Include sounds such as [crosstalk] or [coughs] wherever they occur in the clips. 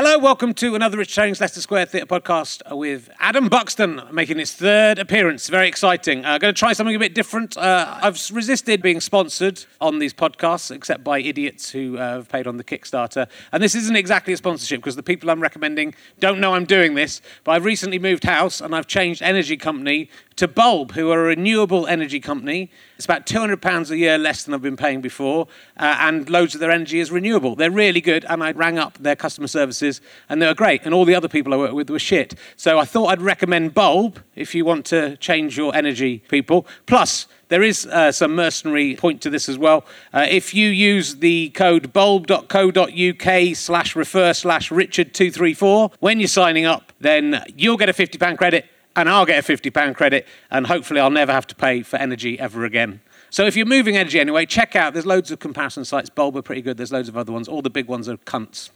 Hello, welcome to another Rich Herring's Leicester Square Theatre podcast with Adam Buxton making his third appearance. Very exciting. Uh, going to try something a bit different. Uh, I've resisted being sponsored on these podcasts, except by idiots who uh, have paid on the Kickstarter. And this isn't exactly a sponsorship because the people I'm recommending don't know I'm doing this. But I've recently moved house and I've changed energy company to Bulb, who are a renewable energy company. It's about £200 a year less than I've been paying before, uh, and loads of their energy is renewable. They're really good, and I rang up their customer services, and they were great, and all the other people I worked with were shit. So I thought I'd recommend Bulb if you want to change your energy, people. Plus, there is uh, some mercenary point to this as well. Uh, if you use the code bulb.co.uk slash refer slash richard234 when you're signing up, then you'll get a £50 credit and I'll get a £50 credit, and hopefully I'll never have to pay for energy ever again. So if you're moving energy anyway, check out. There's loads of comparison sites. Bulb are pretty good. There's loads of other ones. All the big ones are cunts.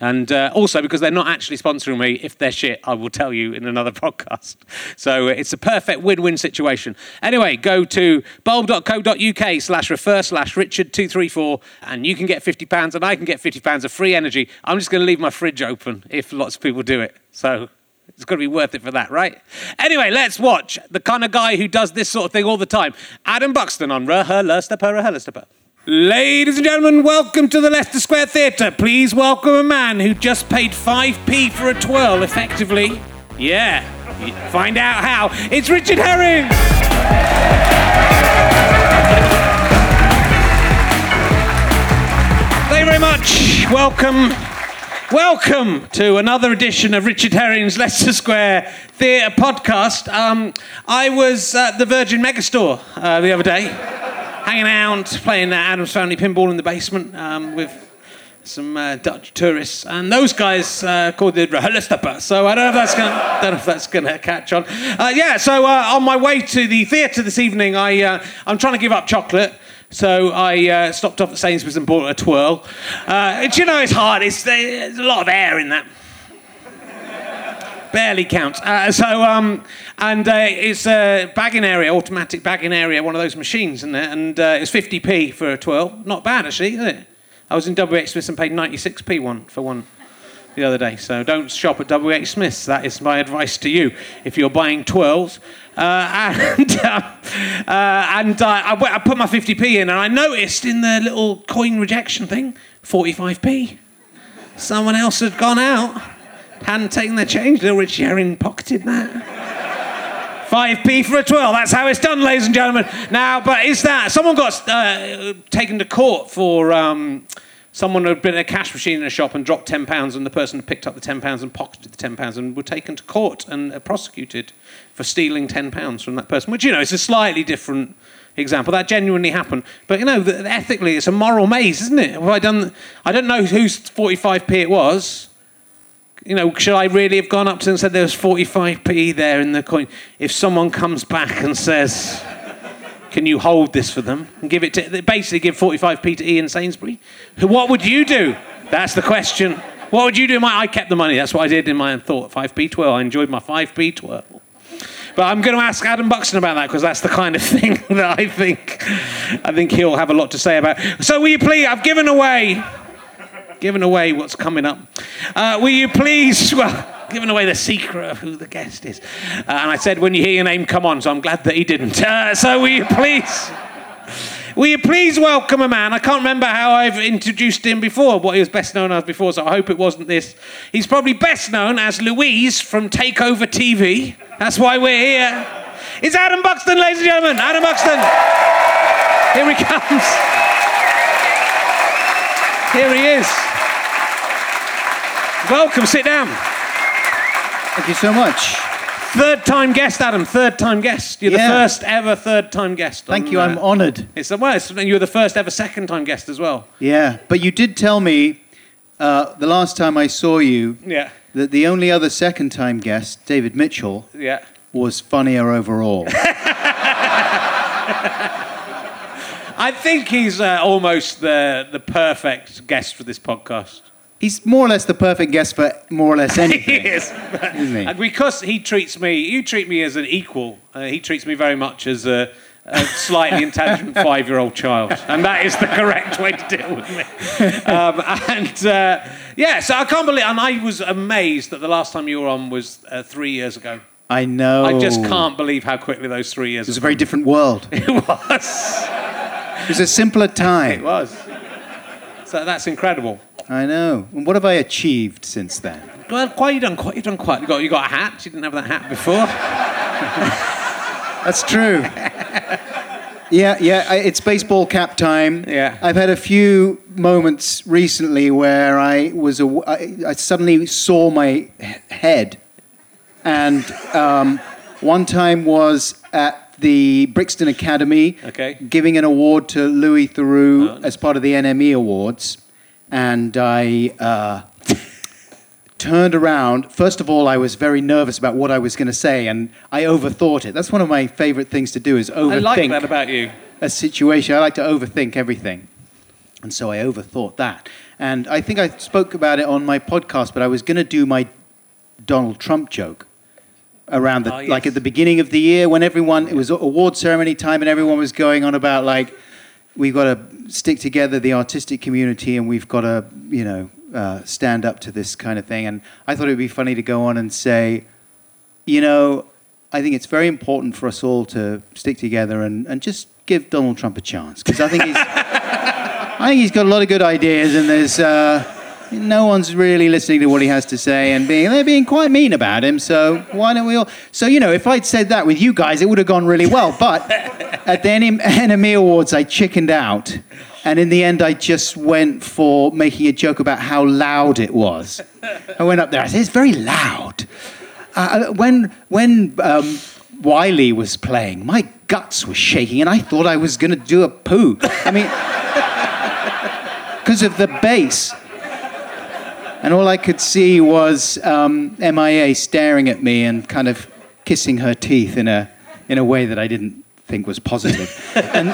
And uh, also, because they're not actually sponsoring me, if they're shit, I will tell you in another [laughs] podcast. So uh, it's a perfect win win situation. Anyway, go to bulb.co.uk slash refer slash Richard234 and you can get £50 and I can get £50 of free energy. I'm just going to leave my fridge open if lots of people do it. So it's got to be worth it for that, right? Anyway, let's watch the kind of guy who does this sort of thing all the time. Adam Buxton on RHLSTP, RHLSTP. Ladies and gentlemen, welcome to the Leicester Square Theatre. Please welcome a man who just paid 5p for a twirl, effectively. Yeah, find out how. It's Richard Herring! Thank you very much. Welcome. Welcome to another edition of Richard Herring's Leicester Square Theatre podcast. Um, I was at the Virgin Megastore uh, the other day, hanging out, playing uh, Addams Family Pinball in the basement um, with some uh, Dutch tourists, and those guys uh, called the RHLSTP. So I don't know if that's gonna, catch on. Uh, yeah. So uh, on my way to the theatre this evening, I uh, I'm trying to give up chocolate. So I uh, stopped off at Sainsbury's and bought a twirl. Uh, do you know it's hard? It's, there's a lot of air in that. Barely counts. Uh, so, um, and uh, it's a bagging area, automatic bagging area, one of those machines? And uh, it's 50p for a twirl. Not bad, actually, is it? I was in WH Smith's and paid 96p one for one the other day. So don't shop at WH Smith's. That is my advice to you if you're buying twirls. [laughs] Uh, and uh, uh, and I, I, put my 50p in, and I noticed in the little coin rejection thing, 45p. Someone else had gone out, hadn't taken their change. Little Rich Herring pocketed that. 5p for a twirl. That's how it's done, ladies and gentlemen. Now, but is that someone got uh, taken to court for? Um, someone had been a cash machine in a shop and dropped £10 and the person picked up the £10 and pocketed the £10 and were taken to court and uh, prosecuted for stealing £10 from that person, which, you know, is a slightly different example. That genuinely happened. But, you know, ethically, it's a moral maze, isn't it? Have I done... I don't know whose 45p it was. You know, should I really have gone up to and said there was 45p there in the coin? If someone comes back and says... Can you hold this for them and give it to basically give 45p to Ian Sainsbury? What would you do? That's the question. What would you do? My, I kept the money. That's what I did in my thought. 5p twirl. I enjoyed my 5p twirl. But I'm going to ask Adam Buxton about that because that's the kind of [laughs] thing that I think I think he'll have a lot to say about. So will you please? I've given away given away what's coming up. Uh, will you please? [laughs] Well, giving away the secret of who the guest is. Uh, and I said, when you hear your name, come on. So I'm glad that he didn't. Uh, so will you please? Will you please welcome a man? I can't remember how I've introduced him before, what he was best known as before, so I hope it wasn't this. He's probably best known as Louise from Takeover TV. That's why we're here. It's Adam Buxton, ladies and gentlemen. Adam Buxton. Here he comes. Here he is. Welcome, sit down. Thank you so much. Third time guest, Adam. Third time guest. You're yeah. the first ever third time guest. Thank on, you. I'm uh, honoured. It's the worst. You're the first ever second time guest as well. Yeah, but you did tell me uh, the last time I saw you. Yeah. That the only other second time guest, David Mitchell. Yeah. Was funnier overall. [laughs] I think he's uh, almost the the perfect guest for this podcast. He's more or less the perfect guest for more or less [laughs] anything. he is. Isn't he? And because he treats me, you treat me as an equal. Uh, he treats me very much as a, a slightly intelligent [laughs] five-year-old child, and that is the correct way to deal with me. Um, [laughs] and uh, yeah, so I can't believe, and I was amazed that the last time you were on was uh, three years ago. I know. I just can't believe how quickly those three years. It was a very different world. it was. It was a simpler time. It was. So that's incredible. I know. And what have I achieved since then? Well, quite you done quite you done quite. You got you got a hat. You didn't have that hat before. [laughs] That's true. yeah, yeah. I, it's baseball cap time. Yeah. I've had a few moments recently where I was a, I, I suddenly saw my head, and um, one time was at the Brixton Academy, Okay. giving an award to Louis Theroux Oh, nice. as part of the NME Awards, and I. Uh, [laughs] turned around. First of all, I was very nervous about what I was going to say, and I overthought it. That's one of my favorite things to do is I overthink like that about you. a situation. I like to overthink everything. And so I overthought that. And I think I spoke about it on my podcast, but I was going to do my Donald Trump joke around the Oh, yes. like at the beginning of the year when everyone it was award ceremony time and everyone was going on about like we've got to stick together the artistic community and we've got to you know uh, stand up to this kind of thing. And I thought it would be funny to go on and say you know I think it's very important for us all to stick together and, and just give Donald Trump a chance because I think he's [laughs] I think he's got a lot of good ideas and there's uh, no one's really listening to what he has to say and being they're being quite mean about him so why don't we all so you know if I'd said that with you guys it would have gone really well but at the Enem- [laughs] NME Awards I chickened out and in the end I just went for making a joke about how loud it was I went up there I said it's very loud uh, when when um, Wiley was playing, my guts were shaking, and I thought I was going to do a poo. I mean, [laughs] because of the bass. And all I could see was um, MIA staring at me and kind of kissing her teeth in a in a way that I didn't think was positive. [laughs] and,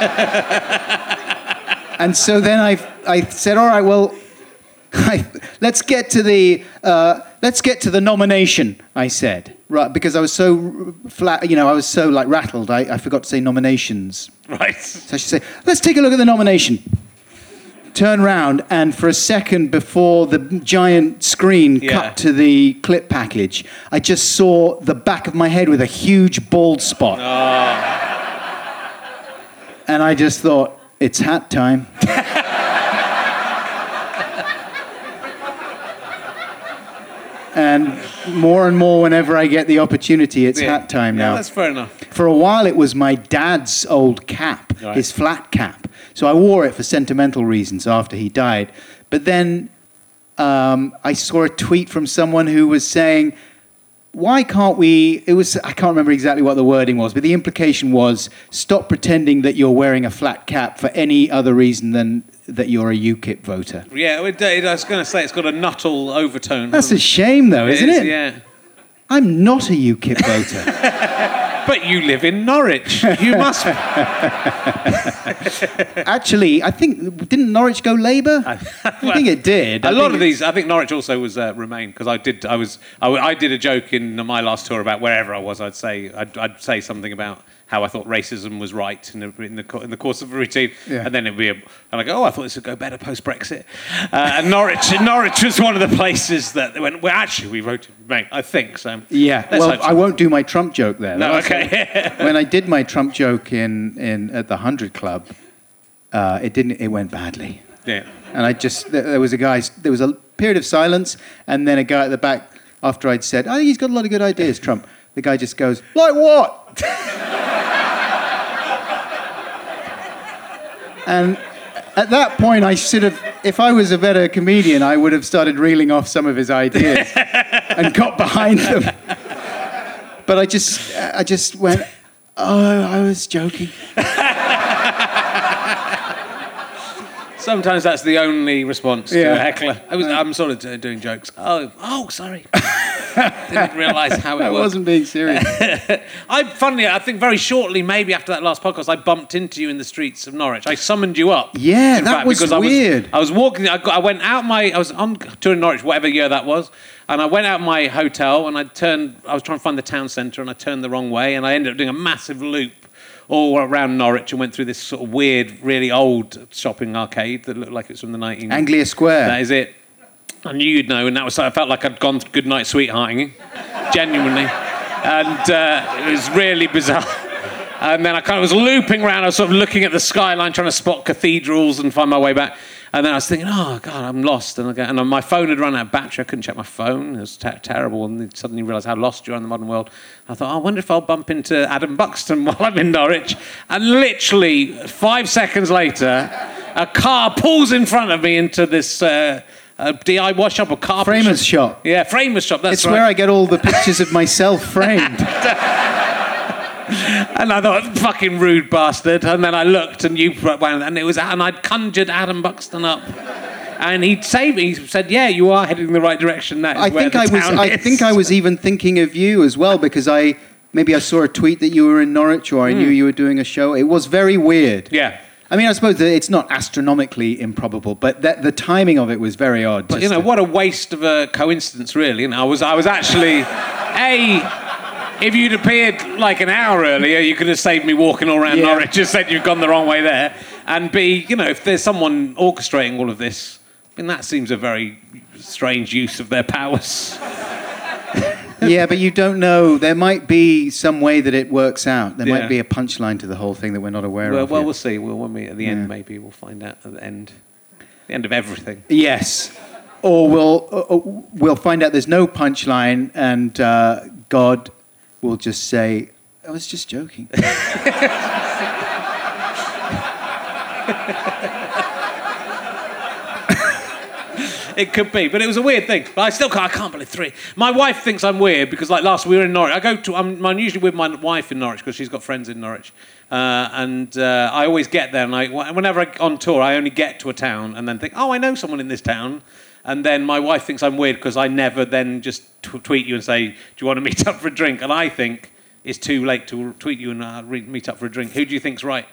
and so then I I said, all right, well, [laughs] I, let's get to the uh, let's get to the nomination. I said right because I was so flat, you know, I was so like rattled. I, I forgot to say nominations. Right. So I should say, let's take a look at the nomination. Turn round, and for a second before the giant screen Yeah. cut to the clip package, I just saw the back of my head with a huge bald spot. Ah. And I just thought, it's hat time. [laughs] and more and more, whenever I get the opportunity, it's Yeah. hat time Yeah, now. that's fair enough. For a while, it was my dad's old cap, Right. his flat cap. So I wore it for sentimental reasons after he died. But then um, I saw a tweet from someone who was saying, why can't we? It was, I can't remember exactly what the wording was, but the implication was stop pretending that you're wearing a flat cap for any other reason than that you're a UKIP voter. Yeah, it, it, I was going to say it's got a Nuttall overtone. That's a shame, though, isn't is, it? Yeah. I'm not a UKIP voter. [laughs] But you live in Norwich. You must. [laughs] Actually, I think, didn't Norwich go Labour? [laughs] I think it did. I A lot of these, I think Norwich also was uh, Remain because I did. I was. I, I did a joke in my last tour about wherever I was. I'd say. I'd, I'd say something about how I thought racism was right in the in the, in the course of a routine, Yeah. and then it'd be. A, and I go, oh, I thought this would go better post Brexit. Uh, and Norwich, [laughs] Norwich was one of the places that went. Well, actually, we voted Remain. I think so. Yeah, well. I won't do my Trump joke there. No, okay. when I did my Trump joke in, in at the Hundred Club, uh, it didn't. It went badly, yeah. and I just there there was a guy. There was a period of silence, and then a guy at the back after I'd said, "I think he's got a lot of good ideas, Trump." The guy just goes, "Like what?" and at that point, I should have. If I was a better comedian, I would have started reeling off some of his ideas [laughs] and got behind them. But I just, I just went, oh, I was joking. [laughs] Sometimes that's the only response to Yeah. a heckler. I was, I'm sort of uh, doing jokes. Oh, oh, sorry. [laughs] Didn't realise how it I was. wasn't being serious. [laughs] I, funnily, I think very shortly, maybe after that last podcast, I bumped into you in the streets of Norwich. I summoned you up. Yeah, in that was because I weird. I was walking. I, got, I went out my. I was on tour in Norwich, whatever year that was, and I went out my hotel and I turned. I was trying to find the town centre and I turned the wrong way and I ended up doing a massive loop all around Norwich and went through this sort of weird, really old shopping arcade that looked like it's from the 19... Anglia Square. That is it. I knew you'd know, and that was I felt like I'd gone to good night sweethearting, [laughs] genuinely, and uh, it was really bizarre. And then I kind of was looping around. I was sort of looking at the skyline, trying to spot cathedrals and find my way back. And then I was thinking, oh God, I'm lost. And, go, and my phone had run out of battery. I couldn't check my phone. It was ter- terrible. And then suddenly realised how lost you are in the modern world. I thought, oh, I wonder if I'll bump into Adam Buxton [laughs] while I'm in Norwich. And literally five seconds later, a car pulls in front of me into this. Uh, a DIY shop or carpet Framers shop. Yeah, framers shop. That's It's right. where I get all the pictures of myself framed. [laughs] And I thought, fucking rude bastard. And then I looked, and you went, and it was, and I'd conjured Adam Buxton up, and he'd saved me. He said, "Yeah, you are heading in the right direction. Is I think I was. town I think I was even thinking of you as well because I maybe I saw a tweet that you were in Norwich or I knew you were doing a show. It was very weird. Hmm. Yeah, I mean, I suppose that it's not astronomically improbable, but that the timing of it was very odd. but you know to- what a waste of a coincidence, really. And I was, I was actually, [laughs] a. If you'd appeared like an hour earlier, you could have saved me walking all around Yeah. Norwich. Just said you've gone the wrong way there. And B, you know, if there's someone orchestrating all of this, I mean, that seems a very strange use of their powers. [laughs] yeah, but you don't know. There might be some way that it works out. There Yeah. might be a punchline to the whole thing that we're not aware Well, of. well, yet. we'll see. Well, when we at the Yeah. end, maybe we'll find out at the end, the end of everything. Yes. Or we'll, uh, uh, we'll find out there's no punchline and uh, God will just say, I was just joking. [laughs] It could be, but it was a weird thing. But I still can't. I can't believe three. My wife thinks I'm weird because, like last, we were in Norwich. I go to. I'm, I'm usually with my wife in Norwich because she's got friends in Norwich, uh, and uh, I always get there. And I, whenever I'm on tour, I only get to a town and then think, oh, I know someone in this town. And then my wife thinks I'm weird because I never then just t- tweet you and say, do you want to meet [laughs] up for a drink? And I think it's too late to tweet you and uh, re- meet up for a drink. Who do you think's right?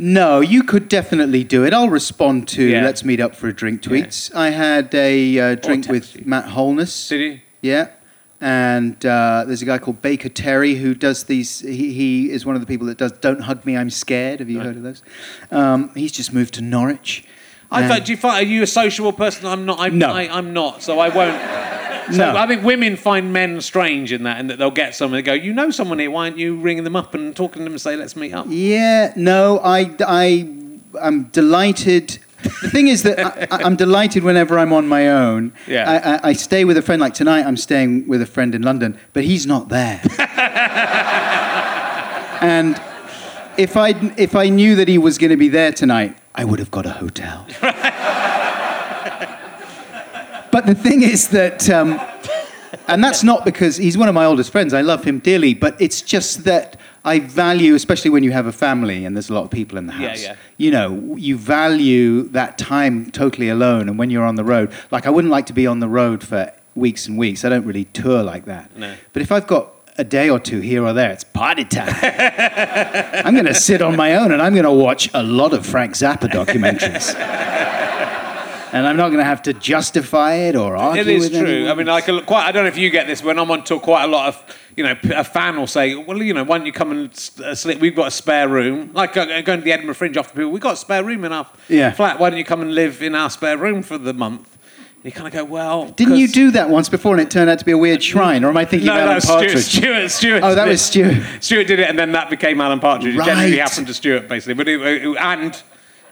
No, you could definitely do it. I'll respond to Yeah. let's meet up for a drink tweets. I had a uh, drink with. Matt Holness. Did you? Yeah. And uh, there's a guy called Baker Terry who does these. He, he is one of the people that does Don't Hug Me, I'm Scared. Have you heard of those? Um, he's just moved to Norwich. I thought, do you find, are you a sociable person? I'm not. I'm, No. I, I'm not. So I won't. [laughs] So No. I think women find men strange in that, and that they'll get someone and go, you know someone here, why aren't you ringing them up and talking to them and say, let's meet up? Yeah, no, I, I, I'm delighted. The thing is that I, I'm delighted whenever I'm on my own. Yeah. I, I, I stay with a friend. Like tonight, I'm staying with a friend in London, but he's not there. [laughs] and if I if I knew that he was going to be there tonight, I would have got a hotel. [laughs] but the thing is that. Um, and that's not because he's one of my oldest friends. I love him dearly, but it's just that I value, especially when you have a family and there's a lot of people in the house. Yeah, yeah. You know, you value that time totally alone. And when you're on the road, like I wouldn't like to be on the road for weeks and weeks. I don't really tour like that. No. But if I've got a day or two here or there, it's party time. [laughs] I'm going to sit on my own and I'm going to watch a lot of Frank Zappa documentaries. [laughs] and I'm not going to have to justify it or argue It is true. anyone. I mean, like, a- quite. I don't know if you get this. When I'm on tour, quite a lot of, you know, a fan will say, "Well, you know, why don't you come and uh, sleep? We've got a spare room." Like uh, going to the Edinburgh Fringe after people, we've got a spare room in our Yeah. flat. Why don't you come and live in our spare room for the month? You kind of go, "Well, Didn't you do that once before and it turned out to be a weird shrine? Or am I thinking No, of that Alan was Stewart. Partridge? Stewart. Stewart. Oh, that was Stewart. Stewart did it, and then that became Alan Partridge. Right. It generally happened to Stewart, basically. But it, it- and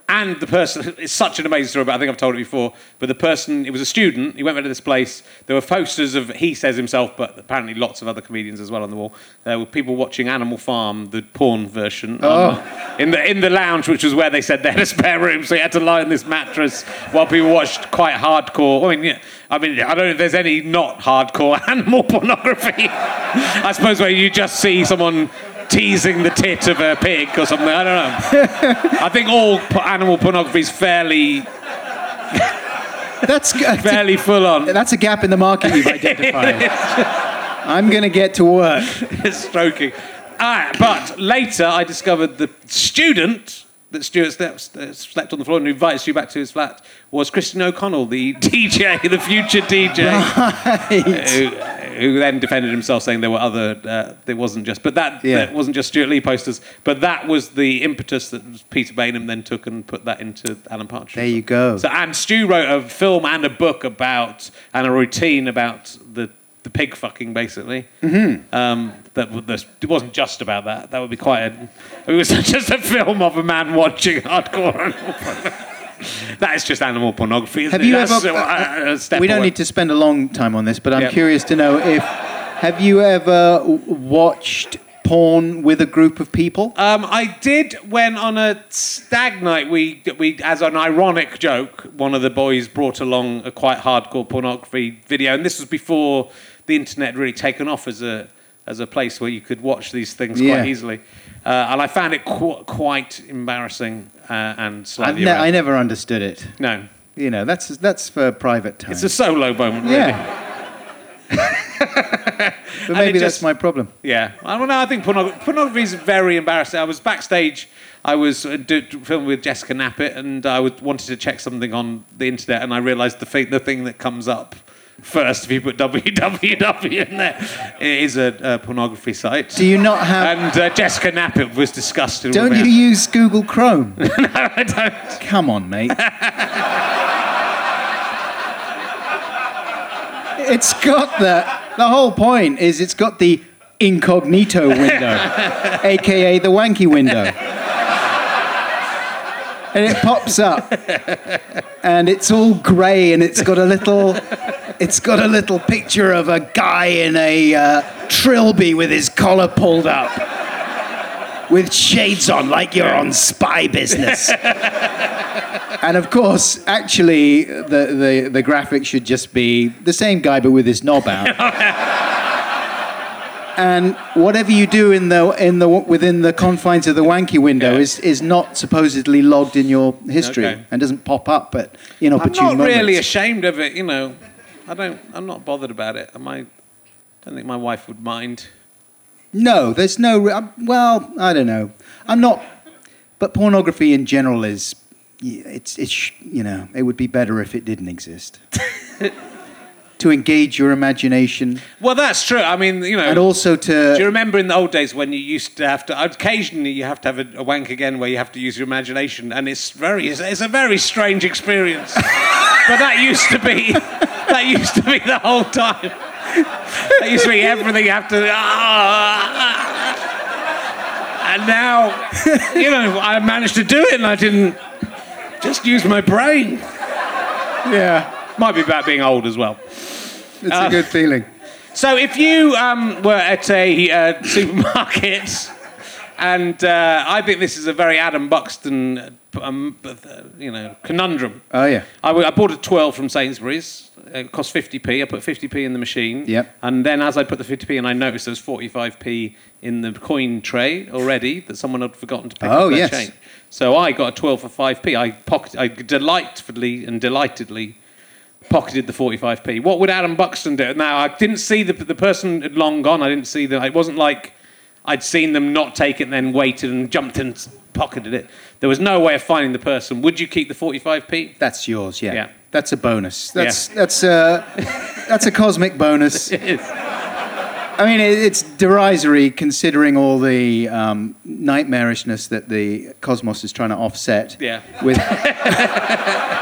and the person, it's such an amazing story. But I think I've told it before. But the person, it was a student. He went to this place. There were posters of he says himself, but apparently lots of other comedians as well on the wall. There were people watching Animal Farm, the porn version, on- in the in the lounge, which was where they said they had a spare room. So he had to lie on this mattress while people watched quite hardcore. I mean, yeah, I mean, I don't know if there's any not hardcore [laughs] animal pornography. I suppose where you just see someone teasing the tit of a pig or something. I don't know. I think all animal pornography is fairly, That's, fairly full on. that's a gap in the market you've identified. I'm going to get to work. Stroking. Ah, but later I discovered the student that Stewart slept, uh, on the floor and invited you back to his flat was Christian O'Connell, the [laughs] DJ, the future DJ. Who, who then defended himself, saying there were other. Uh, there wasn't just, but that, Yeah. that wasn't just Stewart Lee posters. But that was the impetus that Peter Baynham then took and put that into Alan Partridge. There you go. So, and Stu wrote a film and a book about and a routine about the the pig fucking basically. Mm-hmm. Um, that this- it wasn't just about that. That would be quite. A, it was [laughs] just a film of a man watching hardcore. [laughs] that is just animal pornography. Have it? you That's ever? we don't away. need to spend a long time on this, but I'm Yeah. curious to know if have you ever watched porn with a group of people? Um, I did when on a stag night we we as an ironic joke, one of the boys brought along a quite hardcore pornography video, and this was before the internet really taken off as a as a place where you could watch these things Yeah. quite easily, uh, and I found it qu- quite embarrassing uh, and slightly. ne- I never understood it. no, You know, that's that's for private time. it's a solo moment. Really. yeah. [laughs] but maybe that's just- my problem. Yeah, I don't know. I think pornog- pornography is very embarrassing. I was backstage. I was uh, do, filming with Jessica Knappett, and I wanted to check something on the internet, and I realised the the thing that comes up first if you put www in there is a, a pornography site. Do you not have? and uh, Jessica Knappett was disgusted. don't you use Google Chrome? [laughs] no, I don't. Come on, mate. it's got the the whole point is it's got the incognito window, [laughs] aka the wanky window. And it pops up and it's all grey and it's got a little it's got a little picture of a guy in a uh, trilby with his collar pulled up with shades on like you're on spy business. And of course, actually, the, the, the graphic should just be the same guy but with his knob out. And whatever you do in the, in the, within the confines of the wanky window Yeah. is, is not supposedly logged in your history Okay. and doesn't pop up at inopportune I'm not moments. really ashamed of it. You know, I don't. I'm not bothered about it. Am I? Don't think my wife would mind. No, there's no. re- um, Well, I don't know. I'm not. But pornography in general is. It's, it's you know it would be better if it didn't exist. [laughs] to engage your imagination Well, that's true. I mean, you know. and also to. Do you remember in the old days when you used to have to occasionally you have to have a, a wank again where you have to use your imagination and it's very it's, it's a very strange experience. [laughs] but that used to be [laughs] that used to be the whole time. That used to be everything you have to ah, and now you know I managed to do it and I didn't just use my brain. yeah, Might be about being old as well. it's a good feeling. So if you um, were at a uh, supermarket, and uh, I think this is a very Adam Buxton, um, uh, you know, conundrum. Oh yeah, I, w- I bought a twirl from Sainsbury's. It cost 50p. I put 50p in the machine. Yep. And then as I put the 50p in, I noticed there was 45p in the coin tray already that someone had forgotten to pick Oh, up their yes. change. So I got a twirl for 5p. I, pocket, I delightfully and delightedly pocketed the 45p. What would Adam Buxton do? Now, I didn't see the, the person had long gone. I didn't see them. It wasn't like I'd seen them not take it and then waited and jumped and pocketed it. There was no way of finding the person. Would you keep the 45p? that's yours. Yeah, Yeah. that's a bonus. That's that's a [laughs] that's a cosmic bonus. I mean, it's derisory considering all the um, nightmarishness that the cosmos is trying to offset. Yeah. With [laughs] [laughs]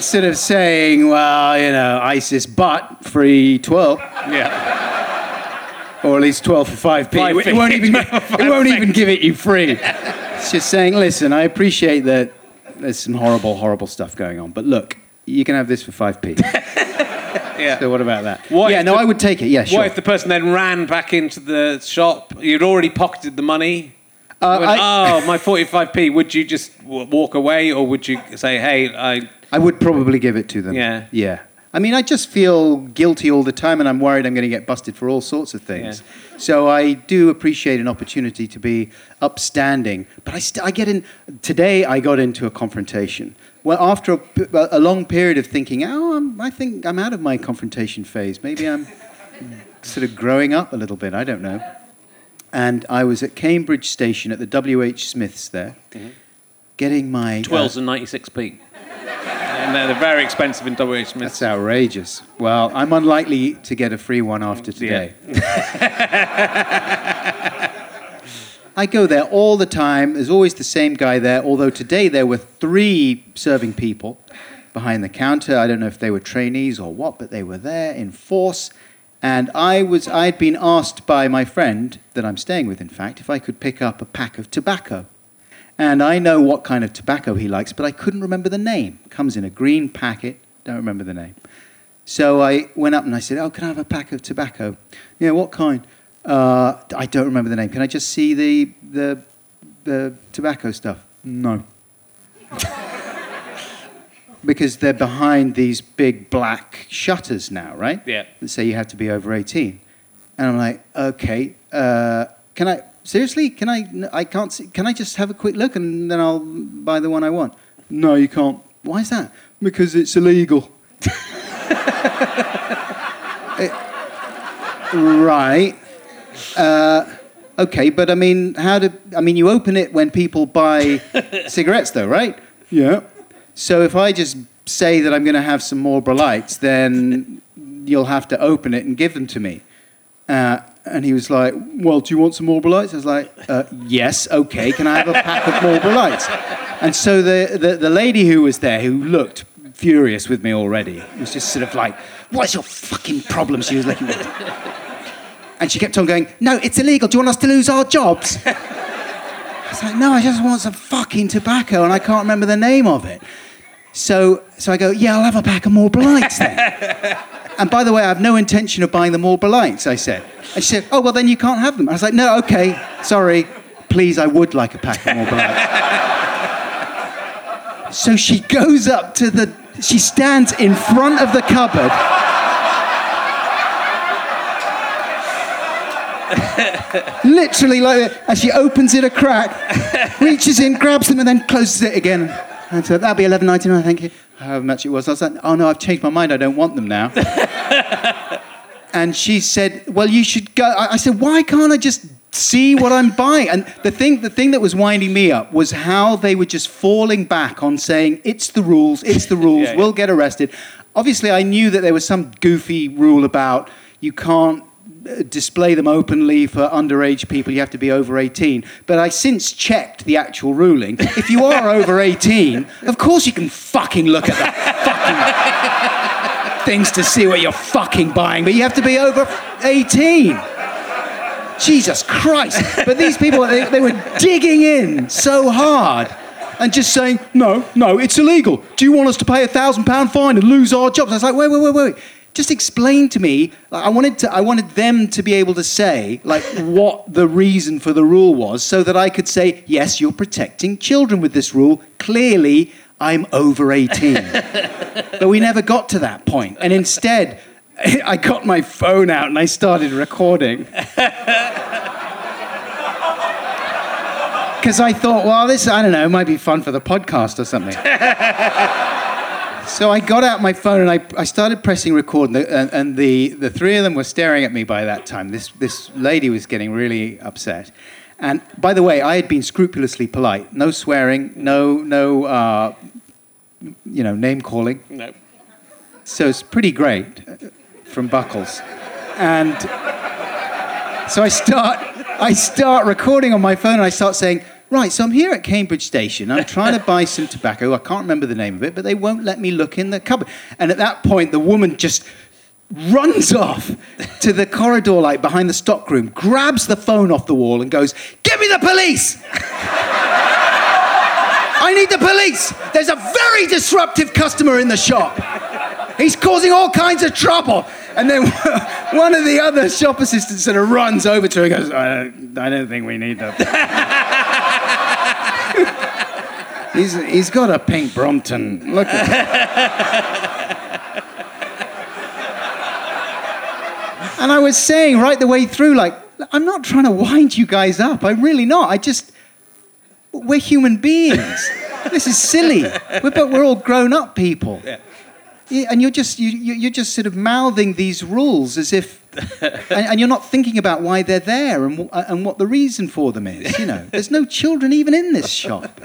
sort of saying, well, you know, ISIS, but free twirl, Yeah. or at least twirl for five p. It 5p. won't even [laughs] 12 it won't even give it you free. It's just saying, listen, I appreciate that. There's some horrible, horrible stuff going on, but look, you can have this for five p. [laughs] Yeah. So what about that? What yeah, no, the- I would take it. Yeah, sure. What if the person then ran back into the shop? You'd already pocketed the money. Uh, went, I- oh, my 45p. Would you just w- walk away or would you say, hey, I. I would probably give it to them. Yeah. Yeah. I mean, I just feel guilty all the time, and I'm worried I'm going to get busted for all sorts of things. So I do appreciate an opportunity to be upstanding. But I, st- I get in. Today, I got into a confrontation. Well, after a, p- a long period of thinking, oh, I'm, I think I'm out of my confrontation phase. Maybe I'm [laughs] sort of growing up a little bit. I don't know. And I was at Cambridge Station at the W.H. Smiths there, getting my. uh, twirls and 96p. And they're, very expensive in WH Smith. That's outrageous. Well, I'm unlikely to get a free one after today. I go there all the time. There's always the same guy there, although today there were three serving people behind the counter. I don't know if they were trainees or what, but they were there in force. And I was I'd been asked by my friend that I'm staying with, in fact, if I could pick up a pack of tobacco. And I know what kind of tobacco he likes, but I couldn't remember the name. Comes in a green packet, don't remember the name. So I went up and I said, Oh, can I have a pack of tobacco? Yeah, what kind? Uh, I don't remember the name. Can I just see the, the, the tobacco stuff? No. [laughs] because they're behind these big black shutters now, right? Yeah. That say you have to be over 18. And I'm like, okay, uh, can I, seriously, can I, I can't see, can I just have a quick look and then I'll buy the one I want? No, you can't. Why is that? Because it's illegal. It- [laughs] [laughs] right. Uh, okay, but I mean, how do, I mean, you open it when people buy [laughs] cigarettes though, right? Yeah. So if I just say that I'm going to have some Marlboro Lights, then you'll have to open it and give them to me. Uh, and he was like, Well, do you want some Marlboro Lights? I was like, uh, Yes, okay. Can I have a pack of Marlboro Lights? And so the, the, the lady who was there, who looked furious with me already, was just sort of like, What's your fucking problem? She was looking. And she kept on going, No, it's illegal. Do you want us to lose our jobs? I was like, No, I just want some fucking tobacco, and I can't remember the name of it. So, so I go, Yeah, I'll have a pack of Marlboro Lights then. And by the way, I have no intention of buying the Marlboro Lights, I said. And she said, Oh, well, then you can't have them. I was like, No, okay, sorry. Please, I would like a pack of Lights. [laughs] so she goes up to the, she stands in front of the cupboard. [laughs] Literally like that. And she opens it a crack, reaches in, grabs them, and then closes it again. And said, That'll be eleven ninety nine, thank you. How much it was. I was like, Oh no, I've changed my mind. I don't want them now. [laughs] and she said, "Well, you should go." I said, "Why can't I just see what I'm buying?" And the thing, the thing that was winding me up was how they were just falling back on saying, "It's the rules. It's the [laughs] rules. Yeah, yeah. We'll get arrested." Obviously, I knew that there was some goofy rule about you can't display them openly for underage people. You have to be over 18. But I since checked the actual ruling. If you are [laughs] over 18, of course you can fucking look at that fucking things to see what you're fucking buying, but you have to be over 18. Jesus Christ. But these people, they, they were digging in so hard and just saying, no, no, it's illegal. Do you want us to pay a thousand pound fine and lose our jobs? I was like, wait, wait, wait, wait. Just explain to me. Like, I wanted to, I wanted them to be able to say like what the reason for the rule was, so that I could say, yes, you're protecting children with this rule. Clearly, I'm over 18. [laughs] But we never got to that. And instead, [laughs] I got my phone out and I started recording. [laughs] Because I thought, well, this, I don't know, might be fun for the podcast or something. So I got out my phone and I, I started pressing record, and, the, and, and the, the three of them were staring at me by that time. This, this lady was getting really upset. And by the way, I had been scrupulously polite. No swearing, no, no uh, you know, name calling. No. So it's pretty great uh, from Buckles. And so I start, I start recording on my phone and I start saying, right, so I'm here at Cambridge Station. I'm trying to buy some tobacco. I can't remember the name of it, but they won't let me look in the cupboard. And at that point, the woman just runs off to the corridor light behind the stockroom, grabs the phone off the wall and goes, Give me the police! [laughs] I need the police! There's a very disruptive customer in the shop. He's causing all kinds of trouble. And then [laughs] one of the other shop assistants sort of runs over to her and goes, I don't, I don't think we need them. [laughs] he's, he's got a pink Brompton. Look at And I was saying right the way through, like, I'm not trying to wind you guys up. I'm really not. I just, we're human beings. this is silly. We're, but we're all grown up people. Yeah. Yeah, and you're just you, you- you're just sort of mouthing these rules as if, [laughs] and, and you're not thinking about why they're there and and what the reason for them is. You know, there's no children even in this shop.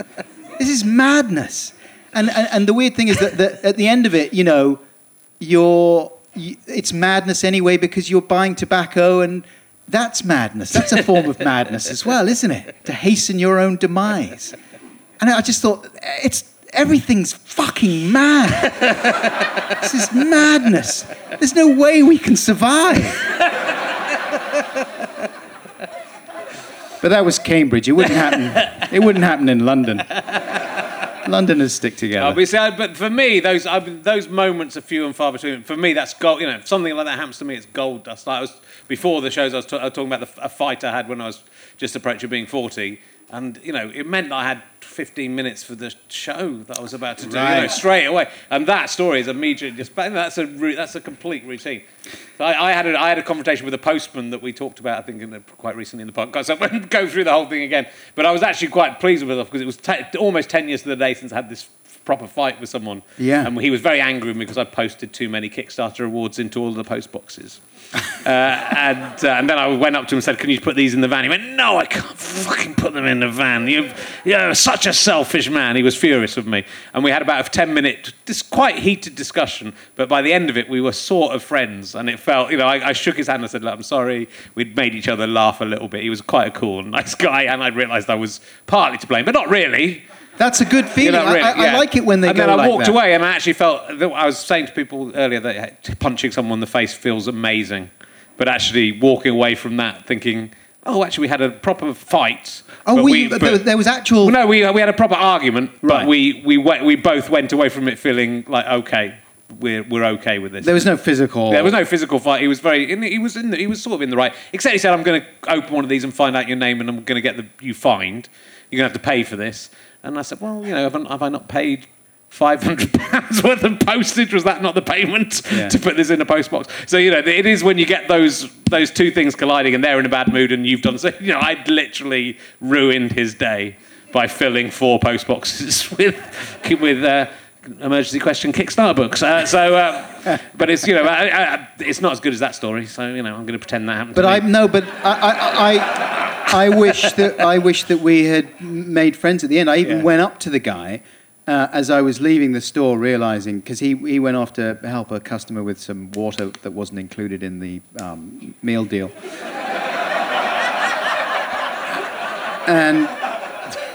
This is madness. And, and and the weird thing is that, that at the end of it, you know, you're you, it's madness anyway because you're buying tobacco and that's madness. That's a form of madness as well, isn't it? To hasten your own demise. And I just thought it's everything's fucking mad. this is madness. There's no way we can survive. But that was Cambridge. It wouldn't happen. [laughs] It wouldn't happen in London. Londoners stick together. Obviously, I- but for me, those I, those moments are few and far between. For me, that's gold. You know, if something like that happens to me, it's gold dust. Like I was before the shows. I was, ta- I was talking about the, a fight I had when I was just approaching being forty, and you know, it meant I had 15 minutes for the show that I was about to do. You know, straight away, and that story is immediately just. That's a that's a complete routine. So I, I had a, I had a conversation with a postman that we talked about, I think, in the, quite recently in the podcast. So I won't go through the whole thing again, but I was actually quite pleased with it because it was te- almost 10 years to the day since I had this proper fight with someone. Yeah. And he was very angry with me because I posted too many Kickstarter awards into all the post boxes. Uh, and, uh, and then I went up to him and said, Can you put these in the van? He went, No, I can't fucking put them in the van. You, you're such a selfish man. He was furious with me. And we had about a 10 minute, this quite heated discussion. But by the end of it, we were sort of friends. And it felt, you know, I, I shook his hand and said, Look, I'm sorry. We'd made each other laugh a little bit. He was quite a cool nice guy. And I realised I was partly to blame, but not really. That's a good You feeling. know, really, I, I, yeah. I like it when they and go then I like walked that. away and I actually felt. that I was saying to people earlier that punching someone in the face feels amazing, but actually walking away from that thinking, oh, actually we had a proper fight. Oh, but we, but- there, was actual. well, no, we, we had a proper argument, Right. but we, we, went, we both went away from it feeling like, okay, we're, we're okay with this. There was no physical. There was no physical fight. He was very. in- He was in. The, he was sort of in the right. Except he said, "I'm going to open one of these and find out your name, and I'm going to get the you fined. You're going to have to pay for this." And I said, "Well, you know, have I, have I not paid?" Five hundred [laughs] pounds worth of postage was that not the payment Yeah. to put this in a post box? So you know it is when you get those those two things colliding and they're in a bad mood and you've done so. [laughs] You know I'd literally ruined his day by filling four post boxes [laughs] with with uh, emergency question Kickstarter books. Uh, so, uh, [laughs] but it's you know I, I, it's not as good as that story. So you know I'm going to pretend that happened. But to I me. no, but I, I, I, I wish that I wish that we had made friends at the end. I even Yeah. went up to the guy uh, as I was leaving the store, realizing because he he went off to help a customer with some water that wasn't included in the um, meal deal, [laughs] and.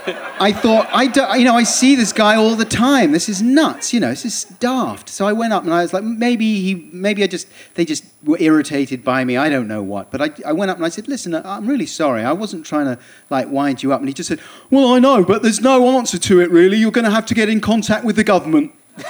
I thought, I do, you know, I see this guy all the time. This is nuts, you know. This is daft. So I went up and I was like, maybe he, maybe I just, they just were irritated by me. I don't know what. But I, I went up and I said, listen, I'm really sorry. I wasn't trying to like wind you up. And he just said, well, I know, but there's no answer to it really. You're going to have to get in contact with the government. [laughs]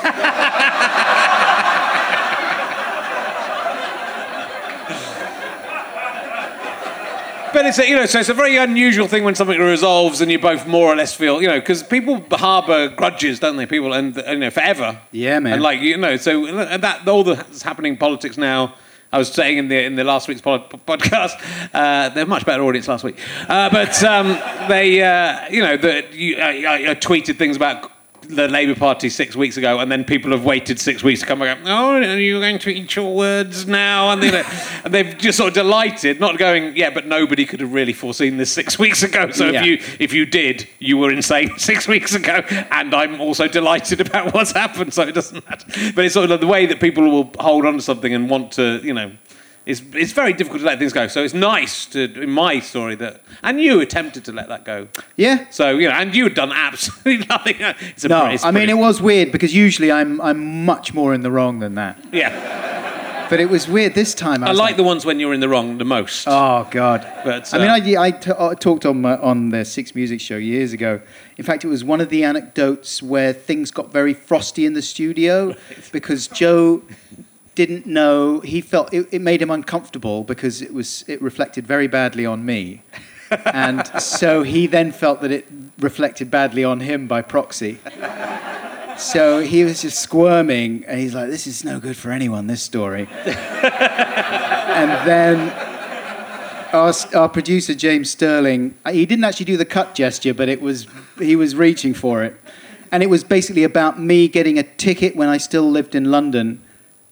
But it's a, you know, so it's a very unusual thing when something resolves and you both more or less feel, you know, because people harbour grudges, don't they? People and you know forever. Yeah, man. And like you know, so and that all that's happening in politics now. I was saying in the in the last week's pod, [laughs] podcast, uh, they're a much better audience last week. Uh, but um, they, uh, you know, that you, I, I tweeted things about the Labour Party six weeks ago, and then people have waited six weeks to come back. Oh, are you going to eat your words now? And, know, and they've just sort of delighted, not going, yeah, but nobody could have really foreseen this six [laughs] weeks ago. So Yeah. if you if you did, you were insane [laughs] six weeks ago, and I'm also delighted about what's happened. So it doesn't matter. But it's sort of like the way that people will hold on to something and want to, you know. It's, it's very difficult to let things go. So it's nice to, in my story, that and you attempted to let that go. Yeah. So you know, and you had done absolutely [laughs] nothing. It's a No, it's I mean it was weird because usually I'm I'm much more in the wrong than that. Yeah, But it was weird this time. I, I was like the ones when you're in the wrong the most. Oh God! But, I mean, uh, I, I t- uh, talked on my, on the Six Music show years ago. In fact, it was one of the anecdotes where things got very frosty in the studio [laughs] because Joe didn't know. He felt it, it made him uncomfortable because it was it reflected very badly on me, [laughs] and so he then felt that it reflected badly on him by proxy. So he was just squirming, and he's like, "This is no good for anyone. This story." [laughs] and then our, our producer James Sterling, he didn't actually do the cut gesture, but it was he was reaching for it, and it was basically about me getting a ticket when I still lived in London,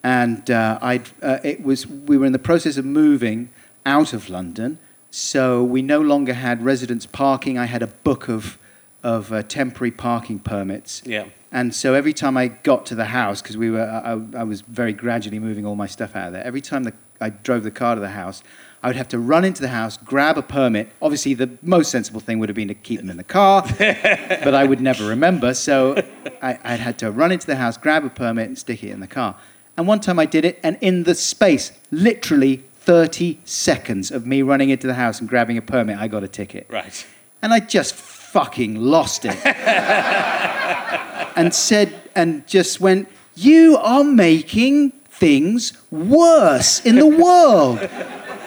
and uh, I uh, it was we were in the process of moving out of London, so we no longer had residence parking. I had a book of of uh, temporary parking permits. Yeah. And so every time I got to the house, because we were, I, I was very gradually moving all my stuff out of there. Every time the, I drove the car to the house, I would have to run into the house, grab a permit. Obviously, the most sensible thing would have been to keep them in the car, [laughs] but I would never remember. So I, I had to run into the house, grab a permit, and stick it in the car. And one time I did it, and in the space, literally 30 seconds of me running into the house and grabbing a permit, I got a ticket. Right. And I just fucking lost it. [laughs] and said, and just went, You are making things worse in the world.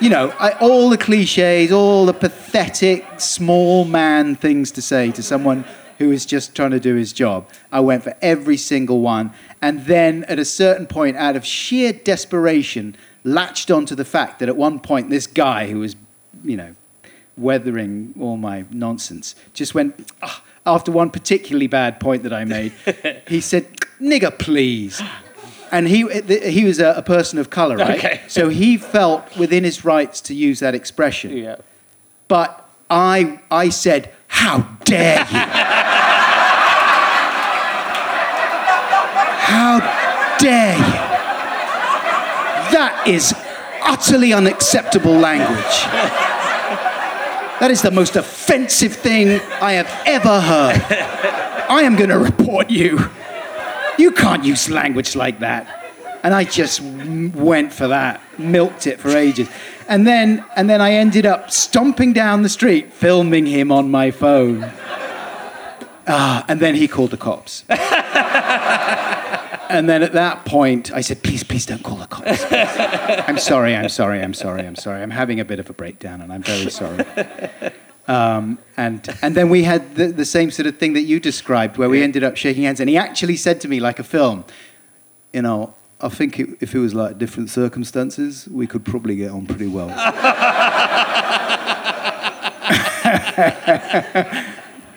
You know, I, all the cliches, all the pathetic small man things to say to someone who is just trying to do his job. I went for every single one. And then at a certain point, out of sheer desperation, latched onto the fact that at one point, this guy who was, you know, weathering all my nonsense, just went, "Ah," after one particularly bad point that I made, [laughs] he said, nigger, please. And he, he was a, a person of color, right? Okay. So he felt within his rights to use that expression. Yeah. But I, I said, How dare you? [laughs] How dare you? That is utterly unacceptable language. That is the most offensive thing I have ever heard. I am going to report you. You can't use language like that. And I just went for that, milked it for ages. And then, and then I ended up stomping down the street, filming him on my phone. Ah, and then he called the cops. [laughs] and then at that point, I said, please, please don't call the cops. [laughs] I'm sorry, I'm sorry, I'm sorry, I'm sorry. I'm having a bit of a breakdown and I'm very sorry. Um, and, and then we had the, the same sort of thing that you described, where we ended up shaking hands. And he actually said to me, like a film, you know, I think it, if it was like different circumstances, we could probably get on pretty well. [laughs] [laughs]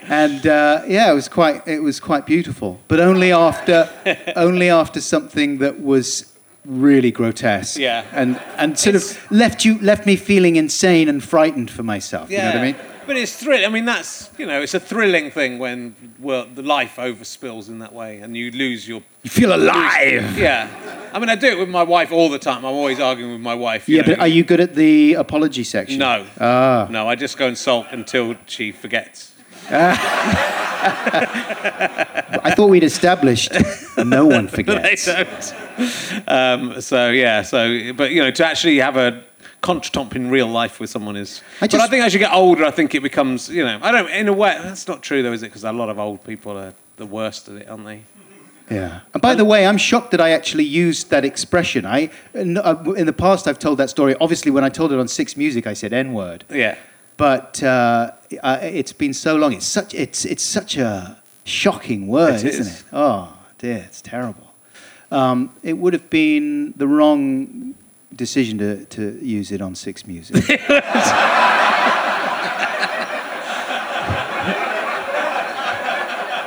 and uh, yeah, it was quite it was quite beautiful, but only after [laughs] only after something that was really grotesque. Yeah. and and sort It's- of left you left me feeling insane and frightened for myself. Yeah. You know what I mean? But it's thrill. I mean, that's you know, it's a thrilling thing when well, the life overspills in that way, and you lose your. You feel alive. Yeah, I mean, I do it with my wife all the time. I'm always arguing with my wife. Yeah, know. but are you good at the apology section? No. Ah. No, I just go and sulk until she forgets. [laughs] I thought we'd established no one [laughs] forgets. Um, so yeah, so but you know, to actually have a contretemps in real life with someone is. I but I think as you get older, I think it becomes you know, I don't. In a way, that's not true though, is it? Because a lot of old people are the worst at it, aren't they? Yeah. And by the way, I'm shocked that I actually used that expression. I uh, in the past I've told that story. Obviously, when I told it on Six Music, I said N word. Yeah. But uh, it's been so long. It's such it's it's such a shocking word, It isn't is. it? Oh dear, it's terrible. Um, it would have been the wrong decision to, to use it on Six Music. [laughs]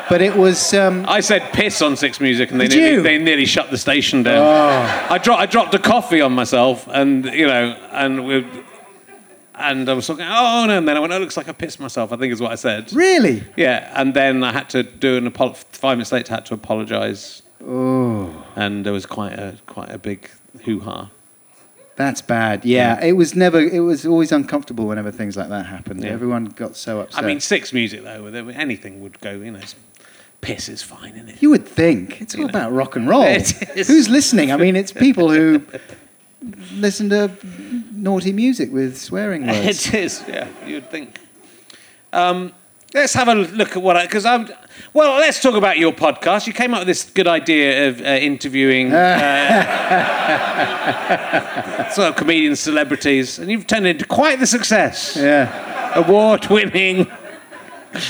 but it was. Um, I said piss on Six Music, and they nearly, they nearly shut the station down. Oh. I dropped I dropped a coffee on myself, and you know, and we, and I was talking. Oh no! And then I went. Oh, it looks like I pissed myself. I think is what I said. really? Yeah, and then I had to do an apol- five minutes later. I had to apologise, Oh. and there was quite a quite a big hoo ha. That's bad. Yeah, it was never. It was always uncomfortable whenever things like that happened. Yeah. Everyone got so upset. I mean, Six Music though, anything would go. You know, piss is fine, isn't it? you would think it's all know. about rock and roll. [laughs] It is. Who's listening? I mean, it's people who [laughs] listen to naughty music with swearing [laughs] words. It is, yeah, you'd think. Um, let's have a look at what I, because I'm, well, let's talk about your podcast. You came up with this good idea of uh, interviewing [laughs] uh, sort of comedians, celebrities, and you've turned it into quite the success. yeah, Award winning.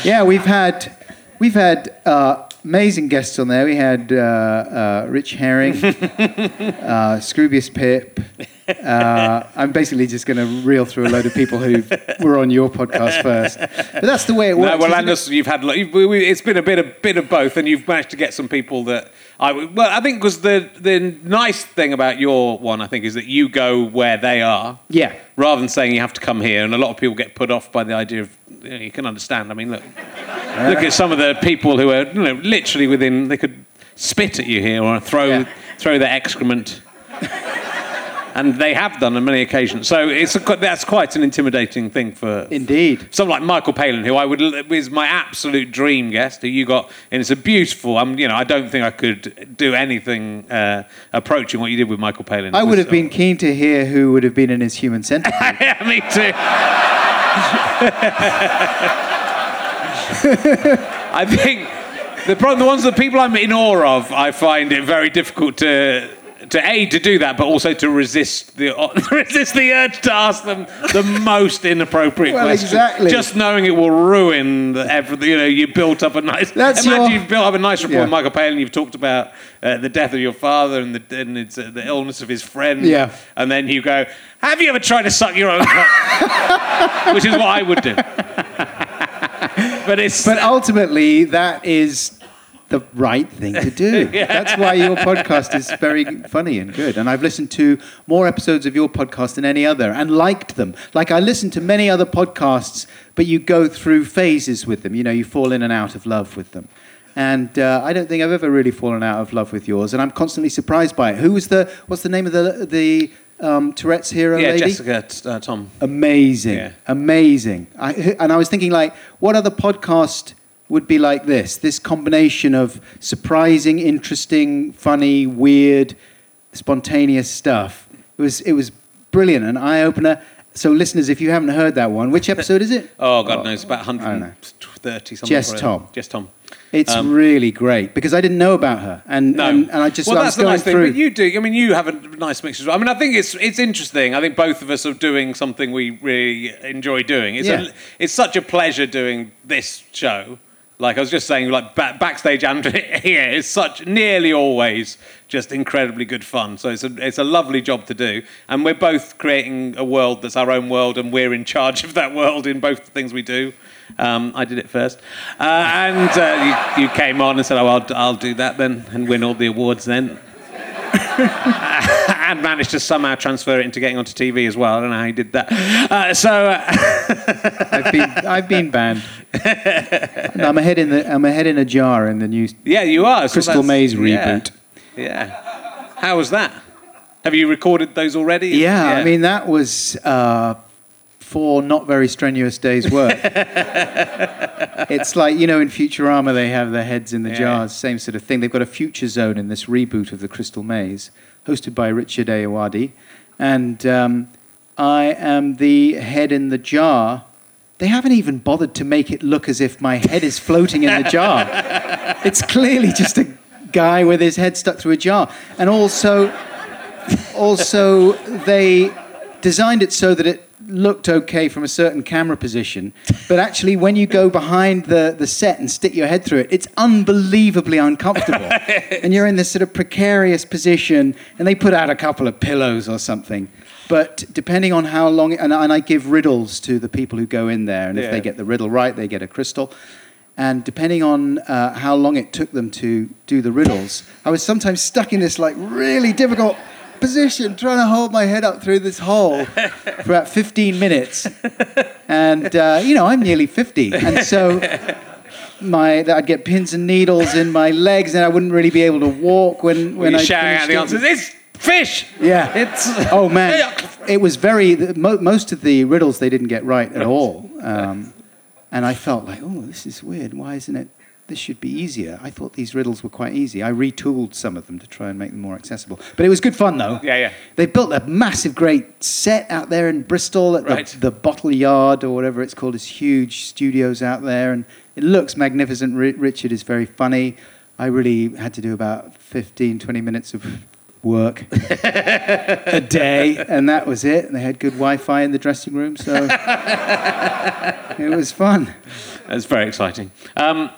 yeah. We've had we've had uh, amazing guests on there. We had uh, uh, Rich Herring, [laughs] uh, Scroobius Pip. Uh, I'm basically just going to reel through a load of people who were on your podcast first. But that's the way it works. No, well, it? you've had, you've, it's been a bit of, bit of both, and you've managed to get some people that I, well, I think was the, the nice thing about your one, I think, is that you go where they are. yeah. rather than saying you have to come here. And a lot of people get put off by the idea of, you, know, you can understand. I mean, look, [laughs] Look at some of the people who are, you know, literally within. They could spit at you here or throw Yeah. throw their excrement. and they have done on many occasions. So it's a, that's quite an intimidating thing for Indeed. someone like Michael Palin, who I would is my absolute dream guest, who you got, and it's a beautiful. I'm, you know, I don't think I could do anything uh, approaching what you did with Michael Palin. I would have been keen to hear who would have been in his human [laughs] centipede. yeah, me too. [laughs] [laughs] I think the problem, the ones, the people I'm in awe of, I find it very difficult to. To a to do that, but also to resist the [laughs] resist the urge to ask them the most inappropriate Well, questions. exactly. Just knowing it will ruin the, everything. You know, you built up a nice. [laughs] That's imagine your- you've built up a nice rapport Yeah. with Michael Palin. You've talked about uh, the death of your father and the and it's, uh, the illness of his friend. Yeah. And then you go, "Have you ever tried to suck your own? Which is what I would do. But it's But ultimately, that is the right thing to do. [laughs] That's why your podcast is very funny and good. And I've listened to more episodes of your podcast than any other and liked them. Like I listen to many other podcasts, but you go through phases with them. You know, you fall in and out of love with them. And uh, I don't think I've ever really fallen out of love with yours. And I'm constantly surprised by it. Who was the? What's the name of the the um, Tourette's hero yeah, lady? Jessica uh, Thom. amazing, Yeah. amazing. I, and I was thinking, like, what other podcast would be like this? This combination of surprising, interesting, funny, weird, spontaneous stuff. It was, it was brilliant, an eye opener. So, listeners, if you haven't heard that one, which episode is it? [laughs] Oh God knows about I don't know. 130 something. Jess. Thom. Jess Thom. It's Um, really great because I didn't know about her, and No, and, and I just well, I that's the nice thing. through. But you do. I mean, you have a nice mix as well. I mean, I think it's it's interesting. I think both of us are doing something we really enjoy doing. It's Yeah. a, it's such a pleasure doing this show. Like I was just saying, like ba- backstage and [laughs] here is such nearly always just incredibly good fun. So it's a it's a lovely job to do, and we're both creating a world that's our own world, and we're in charge of that world in both the things we do. Um, I did it first, uh, and uh, you, you came on and said, "Oh, I'll, I'll do that then and win all the awards then." [laughs] and managed to somehow transfer it into getting onto TV as well. I don't know how you did that. Uh, so. Uh, I've been I've been banned. I'm ahead in the I'm ahead in a jar in the new Yeah, you are. So Crystal Maze reboot. Yeah. How was that? Have you recorded those already? Yeah, I mean that was uh, four not very strenuous days' work. [laughs] it's like you know in Futurama they have their heads in the Yeah. jars, same sort of thing. They've got a future zone in this reboot of the Crystal Maze, hosted by Richard Ayoade, and um, I am the head in the jar. They haven't even bothered to make it look as if my head is floating in the jar. [laughs] It's clearly just a guy with his head stuck through a jar, and also also they designed it so that it looked okay from a certain camera position but actually when you go behind the, the set and stick your head through it it's unbelievably uncomfortable. [laughs] And you're in this sort of precarious position and they put out a couple of pillows or something. But depending on how long and, and i give riddles to the people who go in there and if they get the riddle right they get a crystal. And depending on uh, how long it took them to do the riddles, I was sometimes stuck in this like really difficult position, trying to hold my head up through this hole for about 15 minutes. And uh, you know, I'm nearly 50, and so my that I'd get pins and needles in my legs, and I wouldn't really be able to walk when when I shouting out the answers. It's fish. Yeah. It's. Oh man, [laughs] it was very. Mo- most of the riddles they didn't get right at all, um, and I felt like, oh, this is weird. Why isn't it? This should be easier. I thought these riddles were quite easy. I retooled some of them to try and make them more accessible. But it was good fun though. Yeah, yeah. They built a massive, great set out there in Bristol at the, Right. the Bottle Yard or whatever it's called. Is huge studios out there, and it looks magnificent. Ri- Richard is very funny. I really had to do about 15, 20 minutes of work [laughs] a day, and that was it. And they had good Wi-Fi in the dressing room, so [laughs] it was fun. That's very exciting. Um,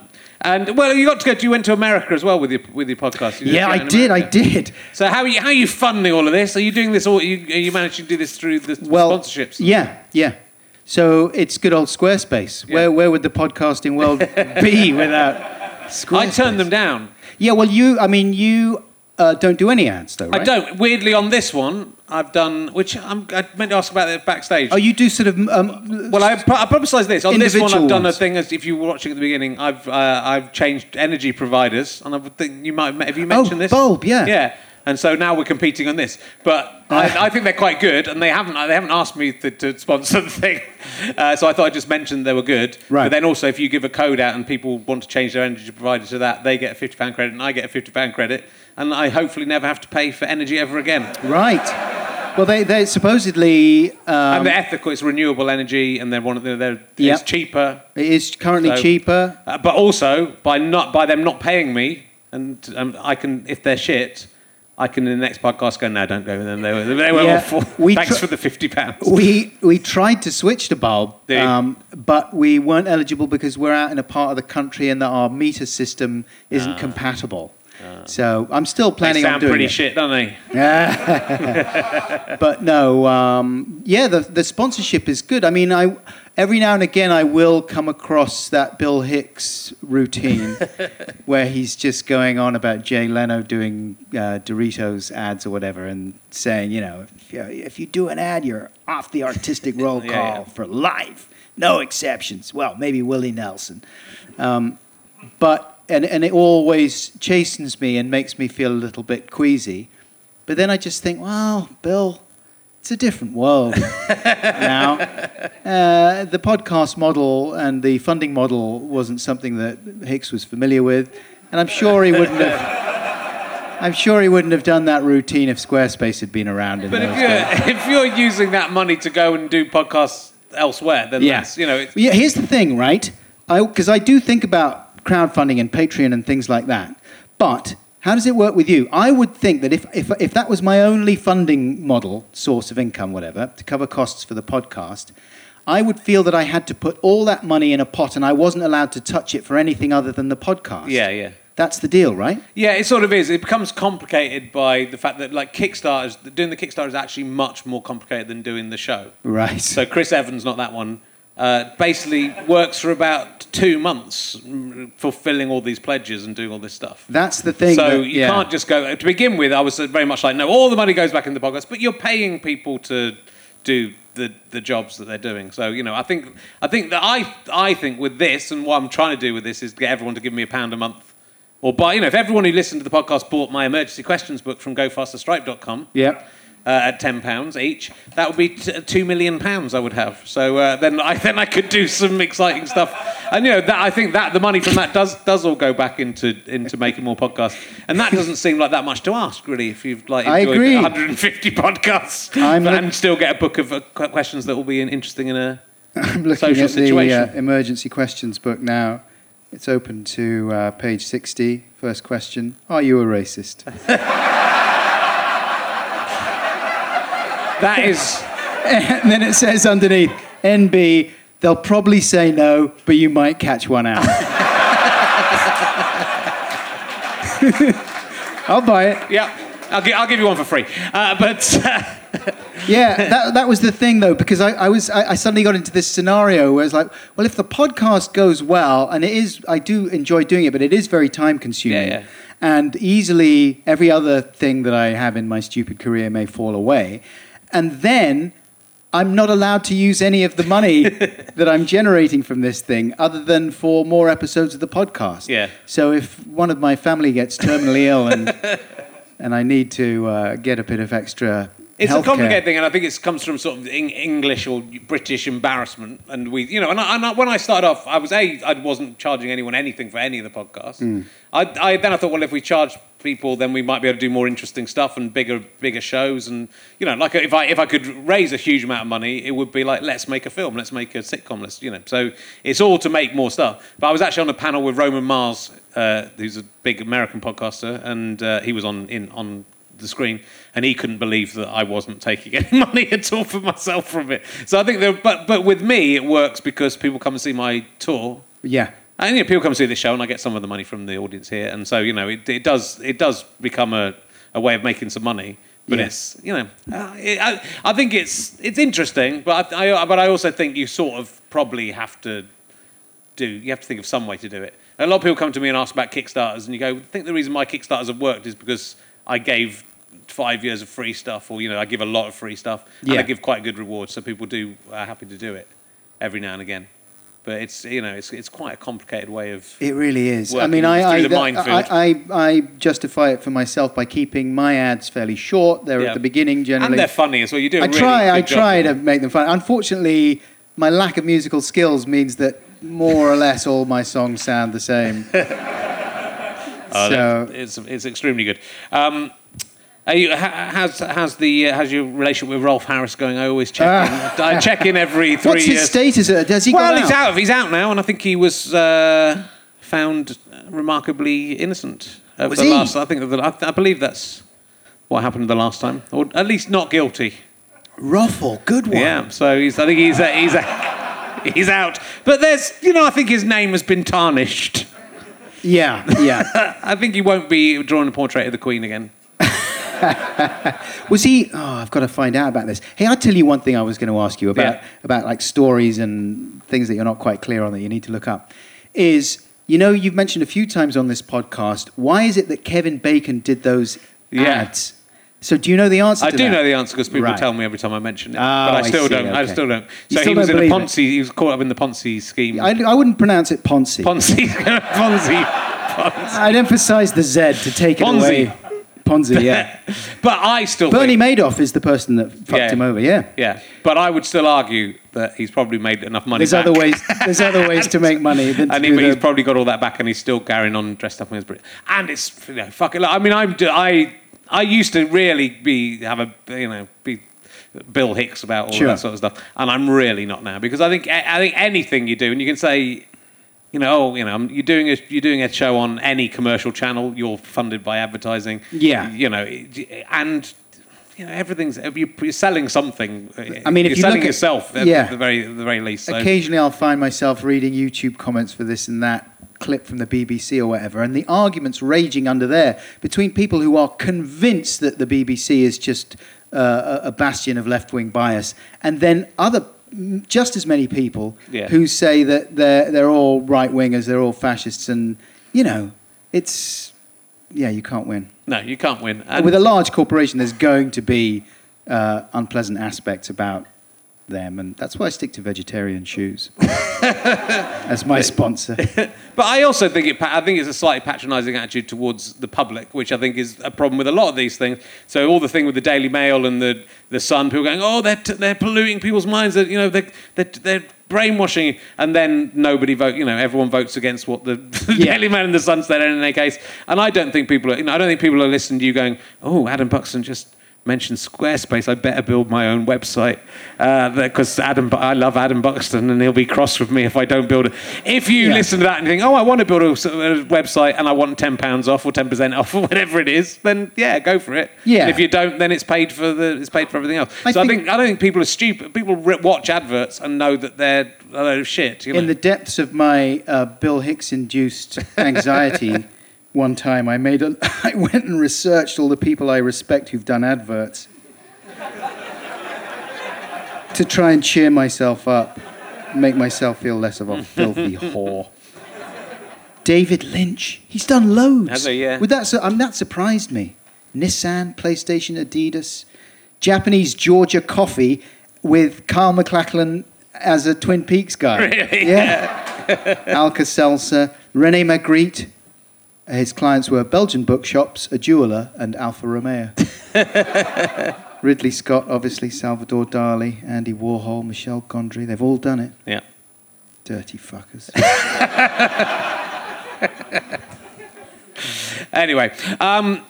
and well, you got to go. You went to America as well with your with your podcast. You Yeah, I did. I did. So how are you, how are you funding all of this? Are you doing this all? You, are you managing to do this through the Well, sponsorships? Yeah, yeah. So it's good old Squarespace. Where where would the podcasting world be without Squarespace? I turned them down. Yeah, well, you, I mean, you uh, don't do any ads, though, right? I don't. Weirdly, on this one, I've done, which I'm, I meant to ask about it backstage. Oh, you do sort of. Um, Well, I, I publicised this. On this one, I've done a thing. As if you were watching at the beginning, I've uh, I've changed energy providers, and I would think you might have you mentioned this. Bulb, yeah. yeah. And so now we're competing on this, but I, I think they're quite good, and they haven't they haven't asked me to, to sponsor [laughs] the thing, uh, so I thought I just mentioned they were good. Right. But then also, if you give a code out and people want to change their energy provider to that, they get a fifty pound credit, and I get a fifty pound credit, and I hopefully never have to pay for energy ever again. right. Well, they they supposedly um, and they're ethical. It's renewable energy, and they're one of the, they're Yep. it's cheaper. it is currently So- cheaper. Uh, but also by not by them not paying me, and um, I can if they're shit, I can in the next podcast go no, don't go with them. They were they were Yeah, awful. we Thanks tr- for the fifty pounds. We we tried to switch to bulb, um, but we weren't eligible because we're out in a part of the country and that our meter system isn't compatible. So I'm still Ah. They planning on sound doing pretty it. shit, don't they? Yeah. [laughs] but no, um, yeah, the the sponsorship is good. I mean, I every now and again I will come across that Bill Hicks routine [laughs] where he's just going on about Jay Leno doing uh, Doritos ads or whatever and saying, you know, if you, if you do an ad, you're off the artistic [laughs] roll call Yeah, yeah. for life, no exceptions. Well, maybe Willie Nelson, um, but and and it always chastens me and makes me feel a little bit queasy. But then I just think, well, Bill, it's a different world [laughs] now. Uh, the podcast model and the funding model wasn't something that Hicks was familiar with, and I'm sure he wouldn't have. [laughs] I'm sure he wouldn't have done that routine if Squarespace had been around in But those if you're [laughs] if you're using that money to go and do podcasts elsewhere, then Yeah. you know. It's, Yeah, here's the thing, right? Because I, do think about crowdfunding and Patreon and things like that. But how does it work with you? I would think that if, if, if that was my only funding model, source of income, whatever, to cover costs for the podcast, I would feel that I had to put all that money in a pot and I wasn't allowed to touch it for anything other than the podcast. yeah, yeah. That's the deal, right? Yeah, it sort of is. It becomes complicated by the fact that like Kickstarters, doing the Kickstarter is actually much more complicated than doing the show. Right. So Chris Evans, not that one, uh, basically works for about two months fulfilling all these pledges and doing all this stuff. That's the thing. so that- you yeah. can't just go. To begin with, I was very much like, no, all the money goes back in the podcast, but you're paying people to do the, the jobs that they're doing. So you know, I think I think that I I think with this and what I'm trying to do with this is get everyone to give me a pound a month. Or buy, you know, if everyone who listened to the podcast bought my emergency questions book from gofasterstripe.com, Yeah. Uh, at ten pounds each, that would be t- two million pounds I would have. So uh, then I [laughs] then I could do some exciting stuff, and you know that I think that the money from that does does all go back into into making more podcasts, and that doesn't seem like that much to ask really. If you've like I enjoyed agree. 150 podcasts [laughs] I'm look- and still get a book of uh, questions that will be interesting in a [laughs] I'm looking social at the uh, situation. emergency questions book now. It's open to uh, page 60. First question Are you a racist? That is. [laughs] and then it says underneath NB, they'll probably say no, but you might catch one out. [laughs] I'll buy it. Yeah, I'll, gi- I'll give you one for free. Uh, but [laughs] Yeah, that, that was the thing though, because I, I was I, I suddenly got into this scenario where it's like, well, if the podcast goes well, and it is, I do enjoy doing it, but it is very time consuming. Yeah, yeah. And easily every other thing that I have in my stupid career may fall away. And then I'm not allowed to use any of the money [laughs] that I'm generating from this thing other than for more episodes of the podcast. Yeah. So if one of my family gets terminally ill and [laughs] and I need to uh, get a bit of extra It's healthcare- a complicated thing, and I think it comes from sort of English or British embarrassment. And we, you know, and, I, and I, when I started off, I was a, I wasn't charging anyone anything for any of the podcasts. Hmm. I, I then I thought, well, if we charge people, then we might be able to do more interesting stuff and bigger, bigger shows. And you know, like if I if I could raise a huge amount of money, it would be like, let's make a film, let's make a sitcom, let's, you know. So it's all to make more stuff. But I was actually on a panel with Roman Mars, uh, who's a big American podcaster, and uh, he was on in on the screen, and he couldn't believe that I wasn't taking [laughs] any money at all for myself from it. So I think, there, but but with me, it works because people come and see my tour, Yeah. And you know, people come and see this show, and I get some of the money from the audience here, and so you know, it, it does it does become a, a way of making some money. But Yeah. it's you know, uh, it, I, I think it's it's interesting, but I, I but I also think you sort of probably have to do you have to think of some way to do it. A lot of people come to me and ask about Kickstarters, and you go, I think the reason my Kickstarters have worked is because I gave five years of free stuff, or you know, I give a lot of free stuff, and Yeah. I give quite a good rewards, so people do are happy to do it every now and again. But it's you know, it's it's quite a complicated way of. It really is. I mean, I I. I, I, I justify it for myself by keeping my ads fairly short. They're Yeah. at the beginning generally. and they're funny as well. You do. I really try. I try to make them fun. Unfortunately, my lack of musical skills means that more or less all my songs sound the same. [laughs] Oh, so it's it's extremely good. Um, you, how's how's the uh, how's your relationship with Rolf Harris going? I always check in. I check in every [laughs] three Ah. what's his years. status? Uh, Does he well, he's out. He's out now, and I think he was uh, found remarkably innocent. Was the he? Last, I think. that- I, I believe that's what happened the last time, or at least not guilty. Ruffle, good one. Yeah. So he's. I think he's. Uh, he's. Uh, [laughs] he's out. But there's. You know, I think his name has been tarnished. yeah, yeah. [laughs] I think he won't be drawing a portrait of the Queen again. [laughs] Was he? Oh, I've got to find out about this. Hey, I'll tell you one thing I was going to ask you about Yeah. about like stories and things that you're not quite clear on that you need to look up. Is you know you've mentioned a few times on this podcast. Why is it that Kevin Bacon did those Yeah. ads? So do you know the answer? I do that? know the answer because people Right. tell me every time I mention it. Oh, but I oh, I still see, don't. I still don't. So still he was in a believe it? Ponzi. He was caught up in the Ponzi scheme. I, I wouldn't pronounce it Ponzi. Ponzi. Ponzi. [laughs] Ponzi. I'd emphasize the Z to take it Ponzi. away. Ponzi, yeah. [laughs] but I still Bernie think, Madoff is the person that fucked Yeah. him over. Yeah. Yeah, but I would still argue that he's probably made enough money. There's back. other ways. There's other ways to make money [laughs] than to and do he, he's the- probably got all that back, and he's still carrying on dressed up in his Brit. And it's you know fucking. I mean, I'm I I used to really be have a you know be Bill Hicks about all Sure. that sort of stuff, and I'm really not now because I think I think anything you do, and you can say. You know, oh, you know, you're doing a you're doing a show on any commercial channel. You're funded by advertising. Yeah. You know, and you know everything's you- you're selling something. I mean, if you're you selling at- yourself at yeah. the very the very least. So. Occasionally, I'll find myself reading YouTube comments for this and that clip from the BBC or whatever, and the arguments raging under there between people who are convinced that the BBC is just uh, a bastion of left wing bias, and then other just as many people Yeah. who say that they're they're all right wingers, they're all fascists, and you know, it's yeah, you can't win. No, you can't win. And With a large corporation, there's going to be uh, unpleasant aspects about them, and that's why I stick to vegetarian shoes [laughs] as my sponsor. [laughs] But I also think it. I think it's a slightly patronising attitude towards the public, which I think is a problem with a lot of these things. So all the thing with the Daily Mail and the the Sun, people going, "Oh, they're t- they're polluting people's minds. That you know they're, they're they're brainwashing," and then nobody vote. You know, everyone votes against what the, the [laughs] Yeah. Daily Mail and the Sun said in any case. And I don't think people are. You know, I don't think people are listening to you going, "Oh, Adam Buxton just." Mentioned Squarespace. I better build my own website because Adam. Bu- I love Adam Buxton, and he'll be cross with me if I don't build it. If you Yeah. listen to that and think, oh, I want to build a website and I want ten pounds off or ten percent off or [laughs] whatever it is, then yeah, go for it. Yeah. And if you don't, then it's paid for the it's paid for everything else. I so I think- think I don't think people are stupid. People watch adverts and know that they're a load of shit. You know? In the depths of my uh, Bill Hicks-induced anxiety, [laughs] one time I made a, [laughs] I went and researched all the people I respect who've done adverts to try and cheer myself up, make myself feel less of a [laughs] filthy whore. David Lynch, he's done loads. Has he? Yeah. With that, um, that surprised me. Nissan, PlayStation, Adidas, Japanese Georgia Coffee with Carl MacLachlan as a Twin Peaks guy. [laughs] Really? Yeah. Alka Seltzer, Rene Magritte. His clients were Belgian bookshops, a jeweler, and Alfa Romeo. [laughs] Ridley Scott, obviously, Salvador Dali, Andy Warhol, Michel Gondry. They've all done it. yeah. Dirty fuckers. [laughs] Anyway, um,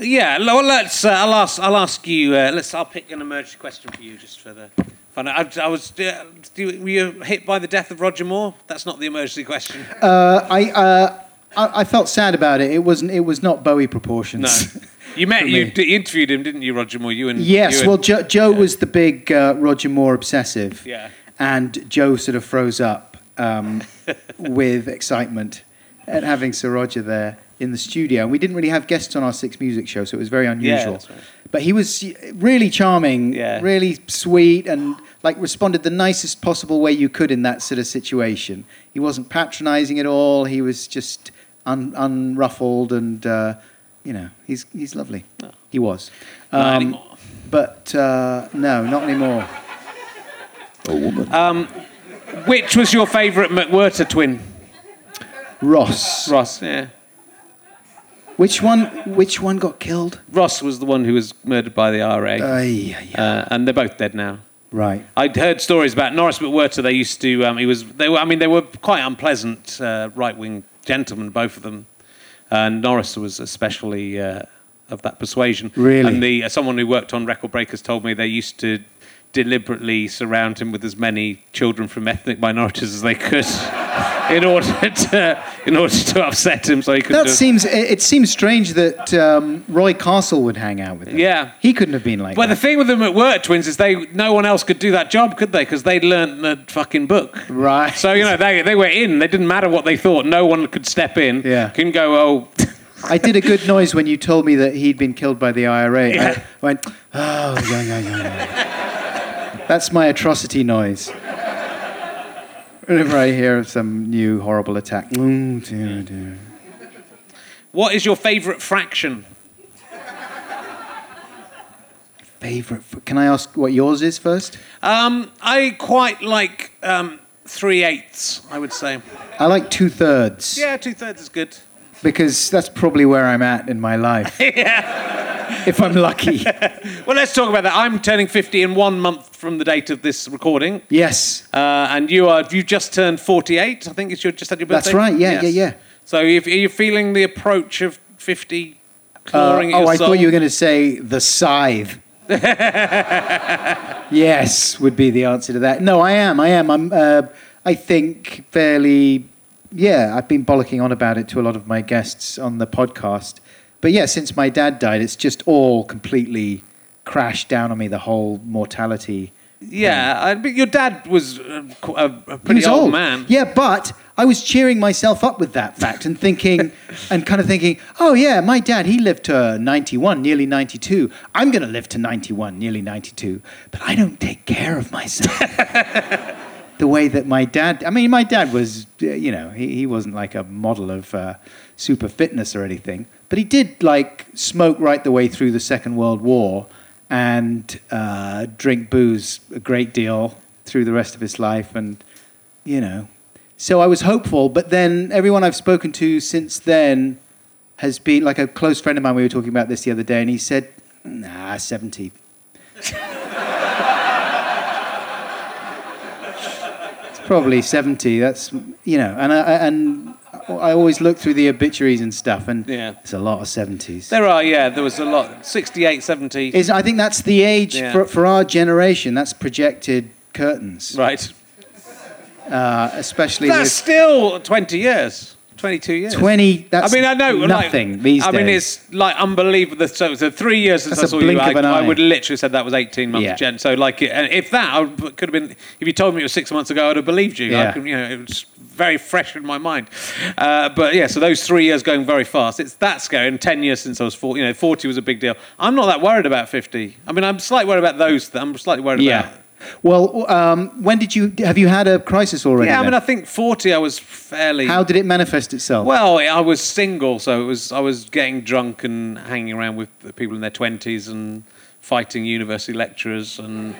yeah. Well, let's. Uh, I'll ask. I'll ask you. Uh, let's. I'll pick an emergency question for you, just for the fun. I, I was. Uh, do were you hit by the death of Roger Moore? That's not the emergency question. Uh, I, uh, I, I felt sad about it. It wasn't. It was not Bowie proportions. No. [laughs] You met. You d- interviewed him, didn't you, Roger Moore? You and Yes, you and- well, Joe, Joe was the big uh, Roger Moore obsessive. Yeah. And Joe sort of froze up um, [laughs] with excitement at having Sir Roger there in the studio. And we didn't really have guests on our Six Music show, so it was very unusual. that's right. But he was really charming, Yeah. really sweet, and like responded the nicest possible way you could in that sort of situation. He wasn't patronizing at all. He was just un- unruffled and. Uh, you know, he's he's lovely. He was. Not Um, anymore. But uh, no, not anymore. A woman. Which was your favourite McWhirter twin? Ross. Ross, yeah. Which one? Which one got killed? Ross was the one who was murdered by the IRA. Ay, ay, ay. Uh, and they're both dead now. right. I'd heard stories about Norris McWhirter. They used to. Um, he was. They were. I mean, they were quite unpleasant uh, right-wing gentlemen, both of them. And Norris was especially uh, of that persuasion. Really? And the uh, someone who worked on Record Breakers told me they used to deliberately surround him with as many children from ethnic minorities as they could, [laughs] in order to in order to upset him, so he could. That seems. It, it seems strange that um, Roy Castle would hang out with him. Yeah. He couldn't have been like that. Well, the thing with the McWhirter twins is they no one else could do that job, could they? Because they'd learnt the fucking book. Right. So you know they they were in. They didn't matter what they thought. No one could step in. Yeah. Couldn't go. Oh, I did a good [laughs] noise when you told me that he'd been killed by the IRA. Yeah. I went, oh, yeah, yeah, yeah, yeah. That's my atrocity noise. Whenever I hear of some new horrible attack. Mm, dear, dear. what is your favourite fraction? Favorite. f- Can I ask what yours is first? Um, I quite like um, three eighths. I would say. I like two thirds Yeah, two thirds is good. Because that's probably where I'm at in my life. [laughs] If I'm lucky. [laughs] Well, let's talk about that. I'm turning 50 in one month from the date of this recording. Yes. Uh, and you are you just turned 48. I think it's your just had your birthday. That's right, yeah, yeah, yeah. So if, are you feeling the approach of 50 Uh, clawing at oh, I soul? thought you were going to say the scythe. [laughs] yes, would be the answer to that. No, I am. I am. I'm. Uh, I think fairly. Yeah, I've been bollocking on about it to a lot of my guests on the podcast. But yeah, since my dad died, it's just all completely crashed down on me. The whole mortality. Yeah, I, but your dad was uh, a, a pretty was old, man. Yeah, but I was cheering myself up with that fact and thinking, [laughs] and kind of thinking, oh yeah, my dad, he lived to 91, nearly 92. I'm going to live to 91, nearly 92. But I don't take care of myself. [laughs] the way that my dad, I mean, my dad was, uh, you know, he, he wasn't like a model of uh, super fitness or anything, but he did like smoke right the way through the Second World War and uh, drink booze a great deal through the rest of his life. And, you know, so I was hopeful, but then everyone I've spoken to since then has been like a close friend of mine. We were talking about this the other day, and he said, "Nah, 70." [laughs] probably 70. That's you know, and I, and I always look through the obituaries and stuff, and Yeah. there's a lot of 70s. There are, yeah, there was a lot. 68, 70. Is I think that's the age Yeah. for, for our generation. That's projected curtains, right. uh, especially That's with still 20 years. 22 years. 20. That's I mean, I know nothing like, these I mean, it's like unbelievable. So, so three years since That's I saw you, blink I, of an I would literally said that was 18 months, Yeah. Jen. So, like, if that I could have been, if you told me it was six months ago, I'd have believed you. I Yeah. could, you know, it was very fresh in my mind. Uh, but yeah, so those three years going very fast. It's that scary. And 10 years since I was 40, you know, 40 was a big deal. I'm not that worried about 50. I mean, I'm slightly worried about those. th- I'm slightly worried Yeah. about. Well, um, when did you have you had a crisis already? Yeah, I then? mean, I think 40, I was fairly. How did it manifest itself? Well, I was single, so it was I was getting drunk and hanging around with people in their twenties and fighting university lecturers, and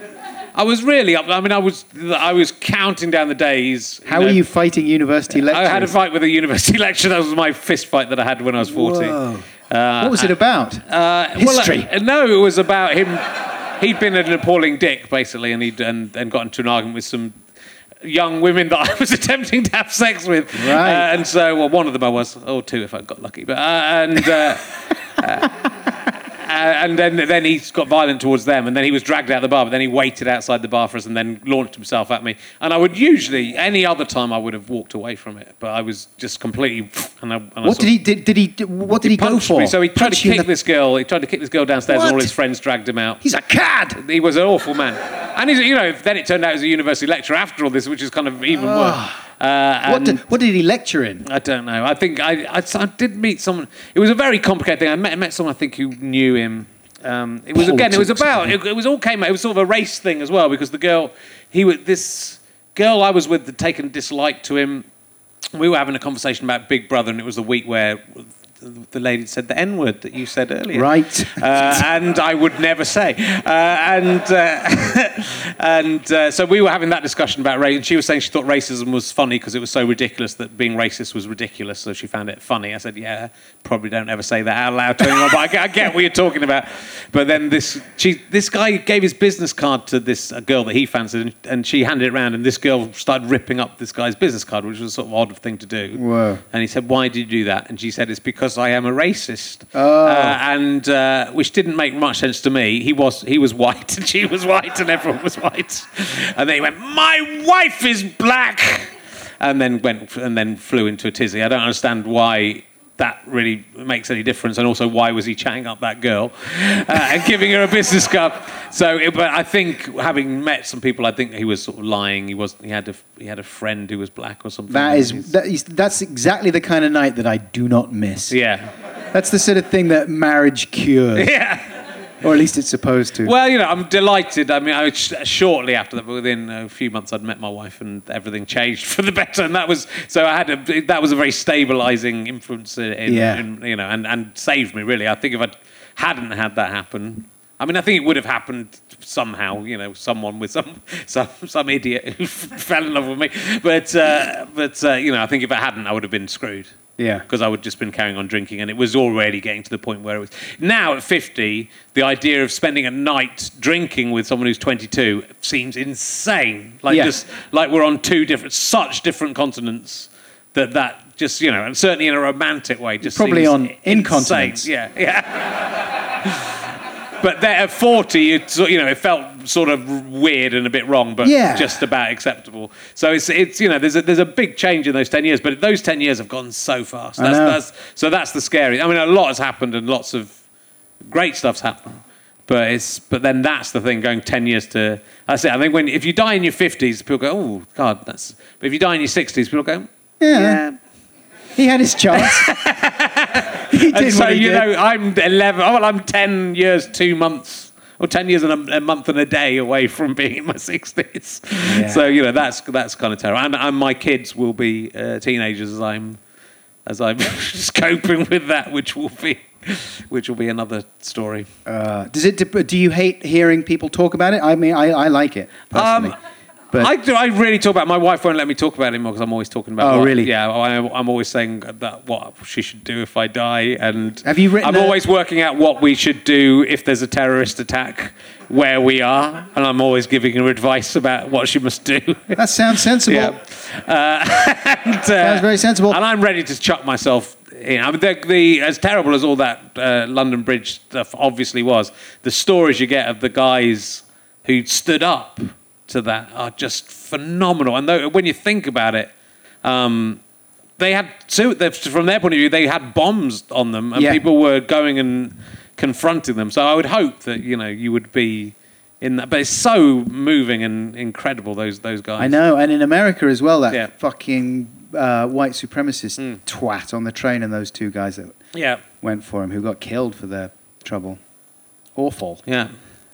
I was really up. I mean, I was I was counting down the days. how know. are you fighting university lecturers? I had a fight with a university [laughs] lecturer. That was my fist fight that I had when I was forty. Whoa. Uh, what was it about? uh, History. Well, uh, no, it was about him. He'd been an appalling dick, basically, and he'd and, and got into an argument with some young women that [laughs] I was attempting to have sex with. Right. Uh, and so, well, one of them I was, or two if I got lucky. But uh, and. Uh, uh, [laughs] Uh, and then, then he got violent towards them, and then he was dragged out of the bar. But then he waited outside the bar for us, and then launched himself at me. And I would usually, any other time, I would have walked away from it, but I was just completely. And I, and I what did he did, did he what did he, go for? Me. So he tried Punch to kick the- this girl. He tried to kick this girl downstairs, and all his friends dragged him out. He's a cad. He was an awful man, and he's, you know, then it turned out he was a university lecturer after all this, which is kind of even ah. worse. Uh, What did, what did he lecture in? I don't know. I think I, I, I did meet someone. It was a very complicated thing. I met, met someone I think who knew him. Um, it was again. It was about. It, it was all came. out. It was sort of a race thing as well because the girl, he was this girl I was with had taken dislike to him. We were having a conversation about Big Brother, and it was the week where the lady said the N word that you said earlier. Right. Uh, and I would never say. Uh, and uh, [laughs] and uh, so we were having that discussion about race. And she was saying she thought racism was funny because it was so ridiculous that being racist was ridiculous. So she found it funny. I said, yeah, probably don't ever say that out loud to anyone, but I get, I get what you're talking about. But then this she, this guy gave his business card to this a girl that he fancied, and, and she handed it around, and this girl started ripping up this guy's business card, which was a sort of odd thing to do. Whoa. And he said, "Why did you do that?" And she said, "It's because I am a racist." Oh. Uh, and uh, which didn't make much sense to me. He was he was white, [laughs] and she was white, and everyone was white. And then he went, "My wife is black," and then went and then flew into a tizzy. I don't understand why. That really makes any difference, and also why was he chatting up that girl uh, and giving her a business card? So, it- but I think having met some people, I think he was sort of lying. He was he had a he had a friend who was black or something. That is, that is that's exactly the kind of night that I do not miss. yeah, That's the sort of thing that marriage cures, [laughs] yeah. Or at least it's supposed to. Well, you know, I'm delighted. I mean, I, sh- shortly after that, within a few months, I'd met my wife, and everything changed [laughs] for the better. And that was so. I had a, that was a very stabilising influence in, in, Yeah. in, you know, and, and saved me really. I think if I hadn't had that happen. I mean, I think it would have happened somehow. You know, someone with some [laughs] some some idiot who [laughs] fell in love with me. But uh, but uh, you know, I think if I hadn't, I would have been screwed yeah. because I would just been carrying on drinking, and it was already getting to the point where it was. Now at 50, the idea of spending a night drinking with someone who's 22 seems insane. Like Yeah. just like we're on two different, such different continents that that just you know, and certainly in a romantic way, just Probably on insane. incontinence. Yeah, yeah. [laughs] But there at 40, it, you know, it felt sort of weird and a bit wrong, but Yeah. just about acceptable. So it's, it's you know, there's a, there's a big change in those 10 years, but those 10 years have gone so fast. That's, that's, so that's the scary. I mean, a lot has happened and lots of great stuff's happened. But it's but then that's the thing going ten years to I say I think when if you die in your fifties people go oh god that's but if you die in your sixties people go Yeah. He had his chance. [laughs] [laughs] he did so he you did. know I'm eleven oh well I'm ten years two months or ten years and a, a month and a day away from being in my sixties Yeah. so you know that's that's kind of terrible and, and my kids will be uh, teenagers as I'm as I'm [laughs] just coping with that which will be which will be another story. Uh, does it? Do you hate hearing people talk about it? I mean, I, I like it personally. Um, but I, do, I really talk about. My wife won't let me talk about it anymore because I'm always talking about. Oh, what- really? Yeah, I, I'm always saying that what she should do if I die, and Have you written I'm a- always working out what we should do if there's a terrorist attack where we are, and I'm always giving her advice about what she must do. [laughs] that sounds sensible. yeah, [laughs] uh, and, uh, Sounds very sensible. And I'm ready to chuck myself. in. I mean, the, the as terrible as all that uh, London Bridge stuff obviously was, the stories you get of the guys who stood up to that are just phenomenal. And though, when you think about it, um, they had they- from their point of view, they had bombs on them, and Yeah. people were going and confronting them. So I would hope that you know you would be in that. But it's so moving and incredible. Those those guys. I know, and in America as well, that Yeah. fucking uh, white supremacist Mm. twat on the train, and those two guys that Yeah, went for him, who got killed for their trouble. Awful. yeah.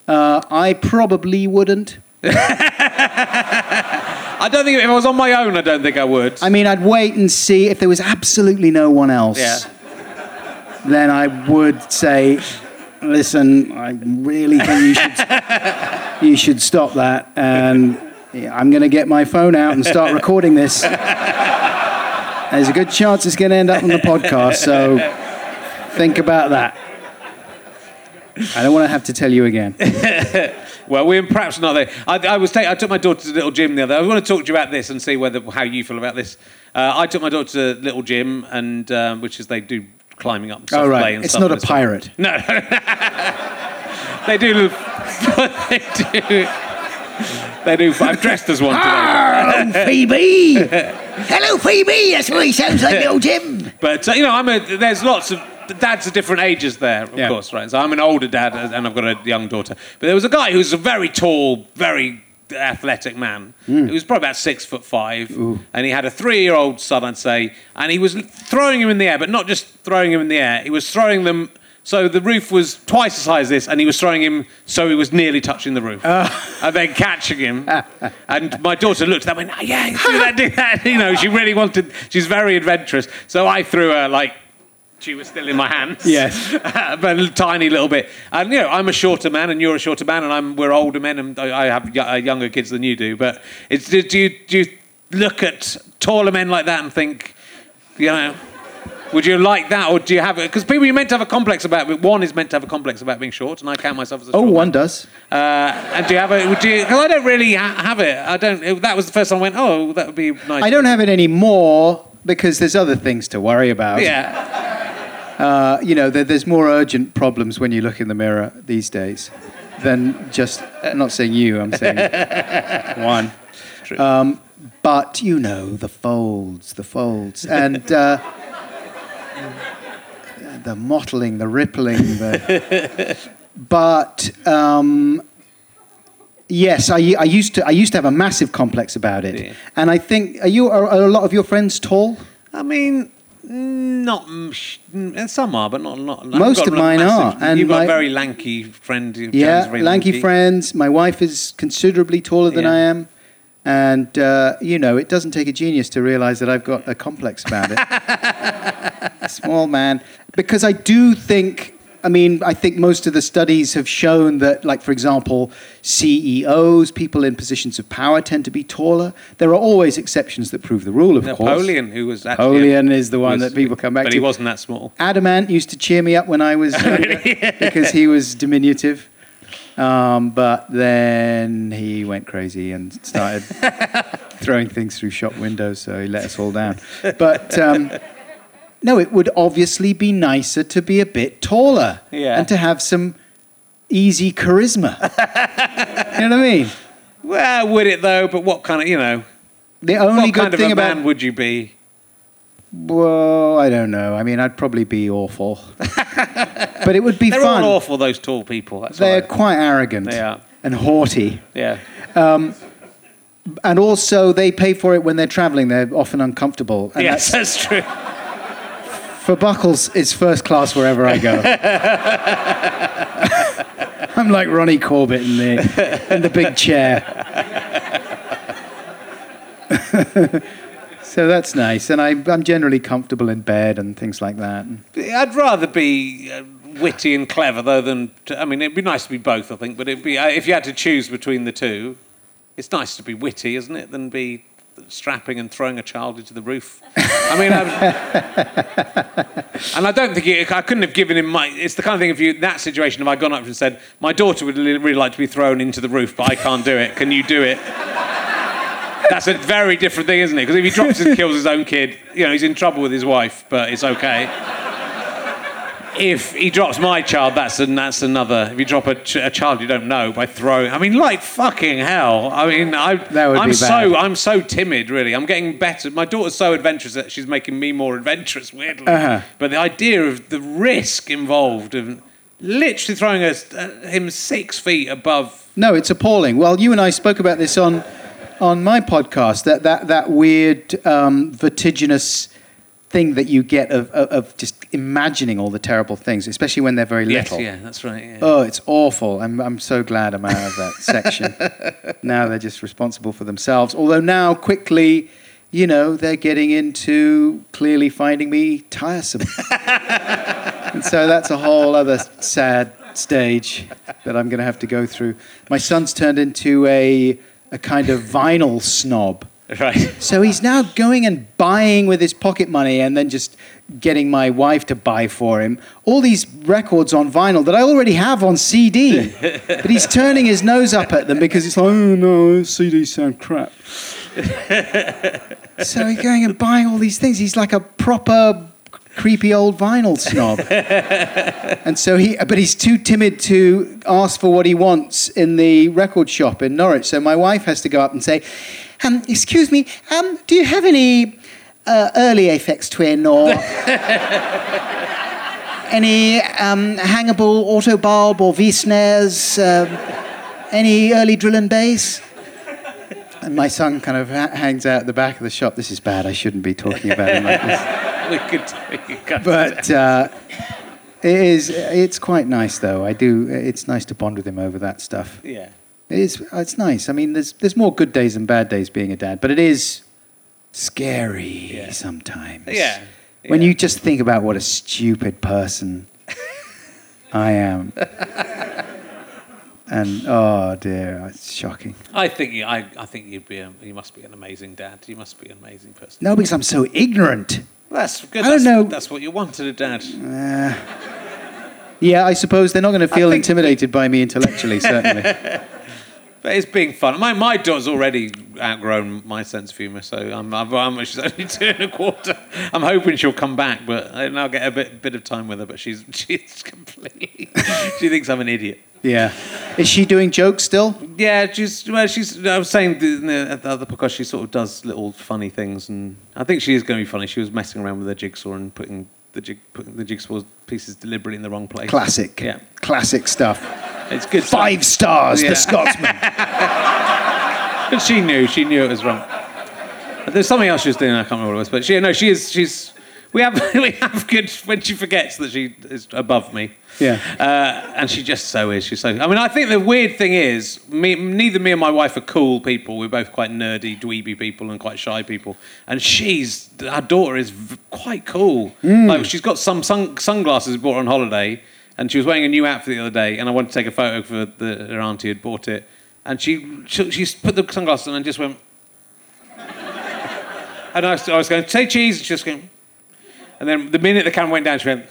Uh, I probably wouldn't. [laughs] I don't think if I was on my own, I don't think I would. I mean, I'd wait and see if there was absolutely no one else. yeah. Then I would say, listen, I really think you should, [laughs] you should stop that, and yeah, I'm going to get my phone out and start recording this. [laughs] There's a good chance it's going to end up on the podcast, so think about that. I don't want to have to tell you again. Well, we're perhaps not there. I, I was ta- I took my daughter to Little Gym the other. I want to talk to you about this and see whether how you feel about this. Uh, I took my daughter to Little Gym, and um, which is they do climbing up. Oh, right. and It's stuff not a pirate. No, [laughs] they do. [laughs] they do. They do. I'm dressed as one today. Hello, [laughs] Phoebe! Hello, Phoebe! That's what he sounds like little Jim. But uh, you know, I'm a. There's lots of dads are different ages there, of Yeah. course, right? So I'm an older dad, and I've got a young daughter. But there was a guy who's a very tall, very athletic man. Hmm. He was probably about six foot five, and he had a three-year-old son, I'd say, and he was throwing him in the air, but not just throwing him in the air. He was throwing them. So the roof was twice as high as this, and he was throwing him so he was nearly touching the roof, and then catching him. [laughs] and my daughter looked at that, and went, "Oh, "Yeah, do that, do that." [laughs] You know, she really wanted. She's very adventurous. So I threw her like She was still in my hands. Yes. [laughs] but a tiny little bit. And, you know, I'm a shorter man and you're a shorter man and I'm, we're older men and I I have y- uh, younger kids than you do. But it's, do, do, you, do you look at taller men like that and think, you know, would you like that or do you have it? Because people, you're meant to have a complex about it. One is meant to have a complex about being short and I count myself as a Oh, short one man. does. Uh, and do you have it? Would you? Because I don't really ha- have it. I don't. It, that was the first time I went. Oh, that would be nice. I don't have it anymore because there's other things to worry about. Yeah. Uh, you know, there, there's more urgent problems when you look in the mirror these days than just. I'm not saying you. I'm saying [laughs] one. True. Um, but you know, the folds, the folds, and uh, the mottling, the rippling, the. [laughs] But um, yes, I, I used to. I used to have a massive complex about it, Yeah. and I think are you are, are a lot of your friends tall? I mean, not and some are, but not not. Most of mine massive- are, and you've got my- a very lanky friend. Yeah, very lanky, friends. My wife is considerably taller than Yeah. I am. And, uh, you know, it doesn't take a genius to realize that I've got a complex about it. [laughs] Small man. Because I do think, I mean, I think most of the studies have shown that, like, for example, CEOs, people in positions of power, tend to be taller. There are always exceptions that prove the rule, of course. Napoleon, who was actually Napoleon is the one was- that people come back but to. he wasn't that small. Adam Ant used to cheer me up when I was [laughs] younger because he was diminutive. Um, but then he went crazy and started [laughs] throwing things through shop windows, so he let us all down. But um, no, it would obviously be nicer to be a bit taller Yeah. and to have some easy charisma. [laughs] you know what I mean? Well, would it though? But what kind of you know? The only what good kind of thing a about man would you be? well, I don't know. I mean, I'd probably be awful, [laughs] but it would be They're fun. all awful. Those tall people. That's They're quite arrogant They are. and haughty. Yeah. Um, and also, they pay for it when they're traveling. They're often uncomfortable. And yes, that's- that's true. For Buckles, it's first class wherever I go. [laughs] I'm like Ronnie Corbett in the, in the big chair. [laughs] so that's nice. And I, I'm generally comfortable in bed and things like that. I'd rather be uh, witty and clever though than to, I mean it'd be nice to be both I think but it'd be uh, if you had to choose between the two it's nice to be witty isn't it than be strapping and throwing a child into the roof I mean I'm, and I don't think I couldn't have given him my it's the kind of thing if you that situation if I gone up and said my daughter would really like to be thrown into the roof but I can't do it can you do it that's a very different thing, isn't it? Because if he drops and kills his own kid, you know, he's in trouble with his wife, but it's okay. If he drops my child, that's an, that's another. If you drop a, ch- a child you don't know by throwing, I mean, like fucking hell. I mean, I, I'm be so bad. I'm so timid. Really, I'm getting better. My daughter's so adventurous that she's making me more adventurous. Weirdly, Uh-huh. but the idea of the risk involved of literally throwing us, uh, him six feet above. No, it's appalling. Well, you and I spoke about this on on my podcast. That that that weird um, vertiginous thing that you get of, of of just imagining all the terrible things, especially when they're very Yes, little. yeah, that's right. Yeah. Oh, it's awful. I'm I'm so glad I'm out of that [laughs] section. now they're just responsible for themselves. Although now quickly. You know, they're getting into clearly finding me tiresome. [laughs] and so that's a whole other sad stage that I'm going to have to go through. My son's turned into a, a kind of vinyl snob. [laughs] Right. So he's now going and buying with his pocket money and then just getting my wife to buy for him all these records on vinyl that I already have on CD. [laughs] but he's turning his nose up at them because it's like, oh no, CDs sound crap. [laughs] so he's going and buying all these things. He's like a proper creepy old vinyl snob. and so he, but he's too timid to ask for what he wants in the record shop in Norwich. So my wife has to go up and say, um, "Excuse me, um, do you have any uh, early Aphex Twin or [laughs] any um, hangable auto bulb or V snares? Um, any early drill and bass?" And my son kind of ha- hangs out at the back of the shop. This is bad. I shouldn't be talking about him like this [laughs] we could take a cut. but uh, it is it's quite nice though i do it's nice to bond with him over that stuff yeah. It is uh, it's nice i mean there's there's more good days than bad days being a dad but it is scary Yeah. sometimes Yeah. When you just think about what a stupid person I am. [laughs] and oh dear, it's shocking. I think you, I, I think you'd be a, you must be an amazing dad. You must be an amazing person. No, because I'm so ignorant. That's good. I don't that's, know. That's what you wanted a dad. Uh, yeah, I suppose they're not going to feel think- intimidated by me intellectually, certainly. [laughs] But it's being fun. My my daughter's already outgrown my sense of humour, so I'm, I'm, I'm she's only [laughs] two and a quarter. I'm hoping she'll come back, but I'll get a bit bit of time with her. But she's [laughs] she's completely. [laughs] she thinks I'm an idiot. yeah. Is she doing jokes still? Yeah, she's well. She's. I was saying at the other podcast, she sort of does little funny things, and I think she is going to be funny. She was messing around with the jigsaw and putting the jig, putting the jigsaw pieces deliberately in the wrong place. Classic. Yeah, Classic stuff. It's good. Five stars, Yeah. the Scotsman. [laughs] But she knew. She knew it was wrong. There's something else she was doing. I can't remember what it was, but she. No, she is. She's. We have [laughs] we have good when she forgets that she is above me. Yeah. Uh, and she just so is. She's so. I mean, I think the weird thing is, me, neither me and my wife are cool people. We're both quite nerdy, dweeby people, and quite shy people. And she's our daughter is v- quite cool. Like she's got some sun, sunglasses bought on holiday, and she was wearing a new outfit the other day. And I wanted to take a photo for the, her auntie had bought it, and she she, she put the sunglasses on and just went. [laughs] and I was, I was going say cheese, and she just going. And then the minute the camera went down, she went.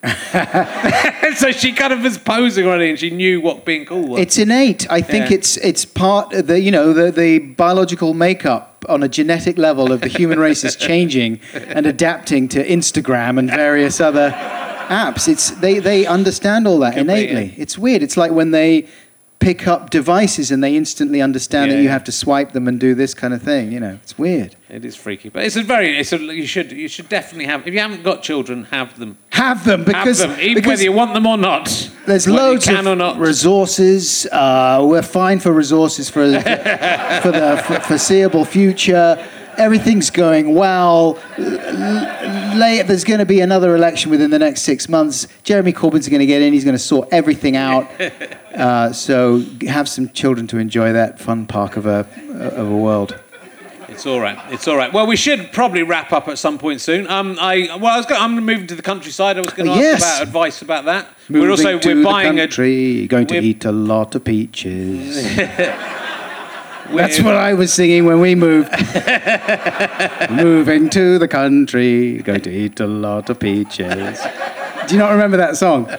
[laughs] so she kind of was posing already, and she knew what being cool was. It's innate. I think Yeah. it's it's part of the you know the the biological makeup on a genetic level of the human race is changing and adapting to Instagram and various other apps. It's they they understand all that Could be, innately. yeah. It's weird. It's like when they pick up devices and they instantly understand Yeah, that you have to swipe them and do this kind of thing. You know, it's weird. It is freaky, but it's a very. It's a. You should. You should definitely have. If you haven't got children, have them. Have them because have them, even because whether you want them or not. There's loads of resources. Uh, we're fine for resources for, [laughs] for the foreseeable future. Everything's going well. L- l- there's going to be another election within the next six months. Jeremy Corbyn's going to get in. He's going to sort everything out. [laughs] Uh, so have some children to enjoy that fun park of a of a world. It's all right. It's all right. Well, we should probably wrap up at some point soon. Um, I well, I was going, I'm moving to the countryside. I was going to Oh, ask yes. about advice about that. Moving we're also to we're the buying country, going to eat a lot of peaches. [laughs] That's what I was singing when we moved. [laughs] Moving to the country, going to eat a lot of peaches. Do you not remember that song? [laughs]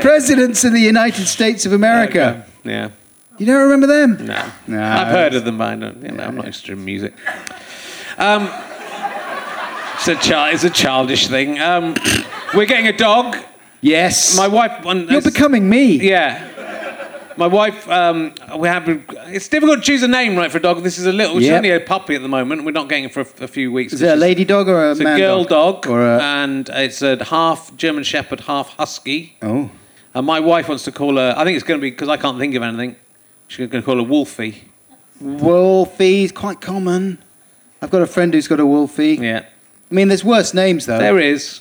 Presidents of the United States of America. Yeah. You don't remember them? No. No. I've heard of them, but I don't, you know, I'm not interested in music. Um, it's, a it's a childish thing. Um, [coughs] we're getting a dog. Yes. My wife. One, You're becoming me. Yeah. My wife, um, we have. It's difficult to choose a name, right, for a dog. This is a little. She's Yep. only a puppy at the moment. We're not getting it for a, a few weeks. Is it a lady dog or a It's a man girl dog? dog, Or a... and it's a half German Shepherd, half Husky. oh. And my wife wants to call her. I think it's going to be because I can't think of anything. She's going to call her Wolfie. Wolfie's quite common. I've got a friend who's got a Wolfie. Yeah, I mean, there's worse names though. there is.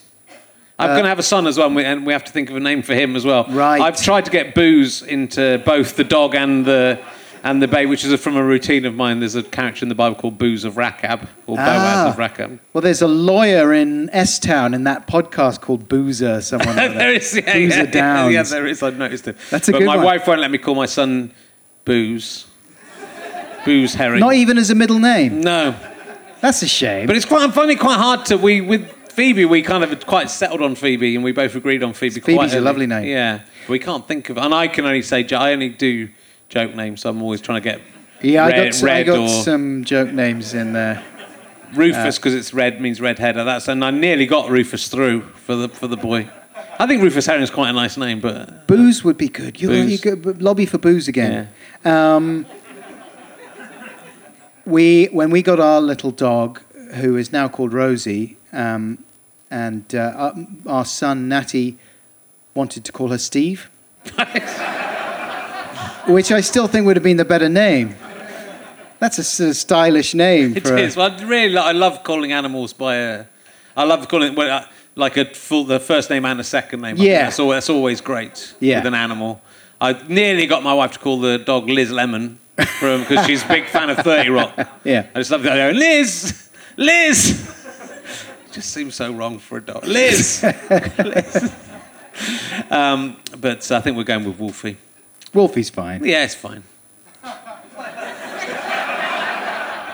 I'm Uh, going to have a son as well, and we, and we have to think of a name for him as well. Right. I've tried to get booze into both the dog and the and the bay, which is from a routine of mine. There's a character in the Bible called Booze of Rachab or Boaz Ah. of Rachab. Well, there's a lawyer in S Town in that podcast called Boozer. Someone. like [laughs] there is, yeah, Boozer yeah, Downs. yeah, there is. I've noticed it. That's a but good my one. wife won't let me call my son Booze. Booze Herring. Not even as a middle name. no, That's a shame. but it's quite. I'm finding it quite hard to. We with Phoebe, we kind of quite settled on Phoebe, and we both agreed on Phoebe. Phoebe's quite a early. lovely name. Yeah, we can't think of. And I can only say. I only do joke names, so I'm always trying to get. yeah, I got, some, I got or some joke names in there. Rufus because it's red means redhead. and That's and I nearly got Rufus through for the for the boy. I think Rufus Herring is quite a nice name, but Booze would be good. You, you could lobby for booze again. Um, we when we got our little dog, who is now called Rosie, um, and uh, our, son Natty wanted to call her Steve, [laughs] which I still think would have been the better name. That's a sort of stylish name It for. a- Well, I really, I love calling animals by a. I love calling well, uh, like a full, the first name and a second name. Yeah. that's always, that's always great Yeah. with an animal. I nearly got my wife to call the dog Liz Lemon from because she's a big fan of 30 Rock. [laughs] Yeah. I just love that. Liz, Liz. Just seems so wrong for a dog. Liz. [laughs] Liz. Um, but I think we're going with Wolfie. Wolfie's fine. Yeah, it's fine.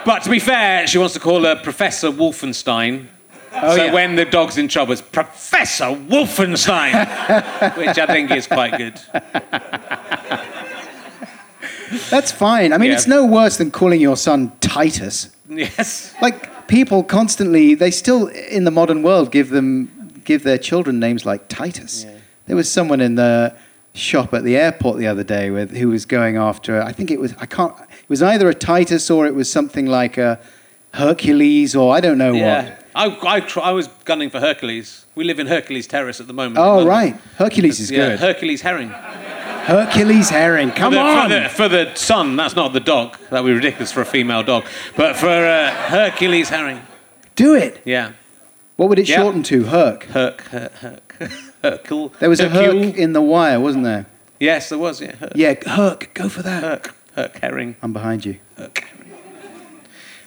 But to be fair, she wants to call her Professor Wolfenstein. Oh, so yeah. when the dog's in trouble, it's Professor Wolfenstein, [laughs] which I think is quite good. That's fine. I mean, Yeah. it's no worse than calling your son Titus. Yes. Like people constantly, they still in the modern world give them give their children names like Titus. There was someone in the shop at the airport the other day with who was going after. I think it was I can't. It was either a Titus or it was something like a Hercules or I don't know Yeah. what. I, I, I was gunning for Hercules. We live in Hercules Terrace at the moment. Oh right, Hercules is Yeah, good. Hercules herring. Hercules herring. Come for the, on. For the, for the son, that's not the dog. That would be ridiculous for a female dog. But for uh, Hercules herring. Do it. Yeah. What would it Yeah. shorten to? Herc. Herc, Herc, Herc. [laughs] Hercule. There was a Hercule. Herc in the wire, wasn't there? Yes, there was, yeah. Herc. Yeah, Herc. Go for that. Herc. Herc herring. I'm behind you. Herc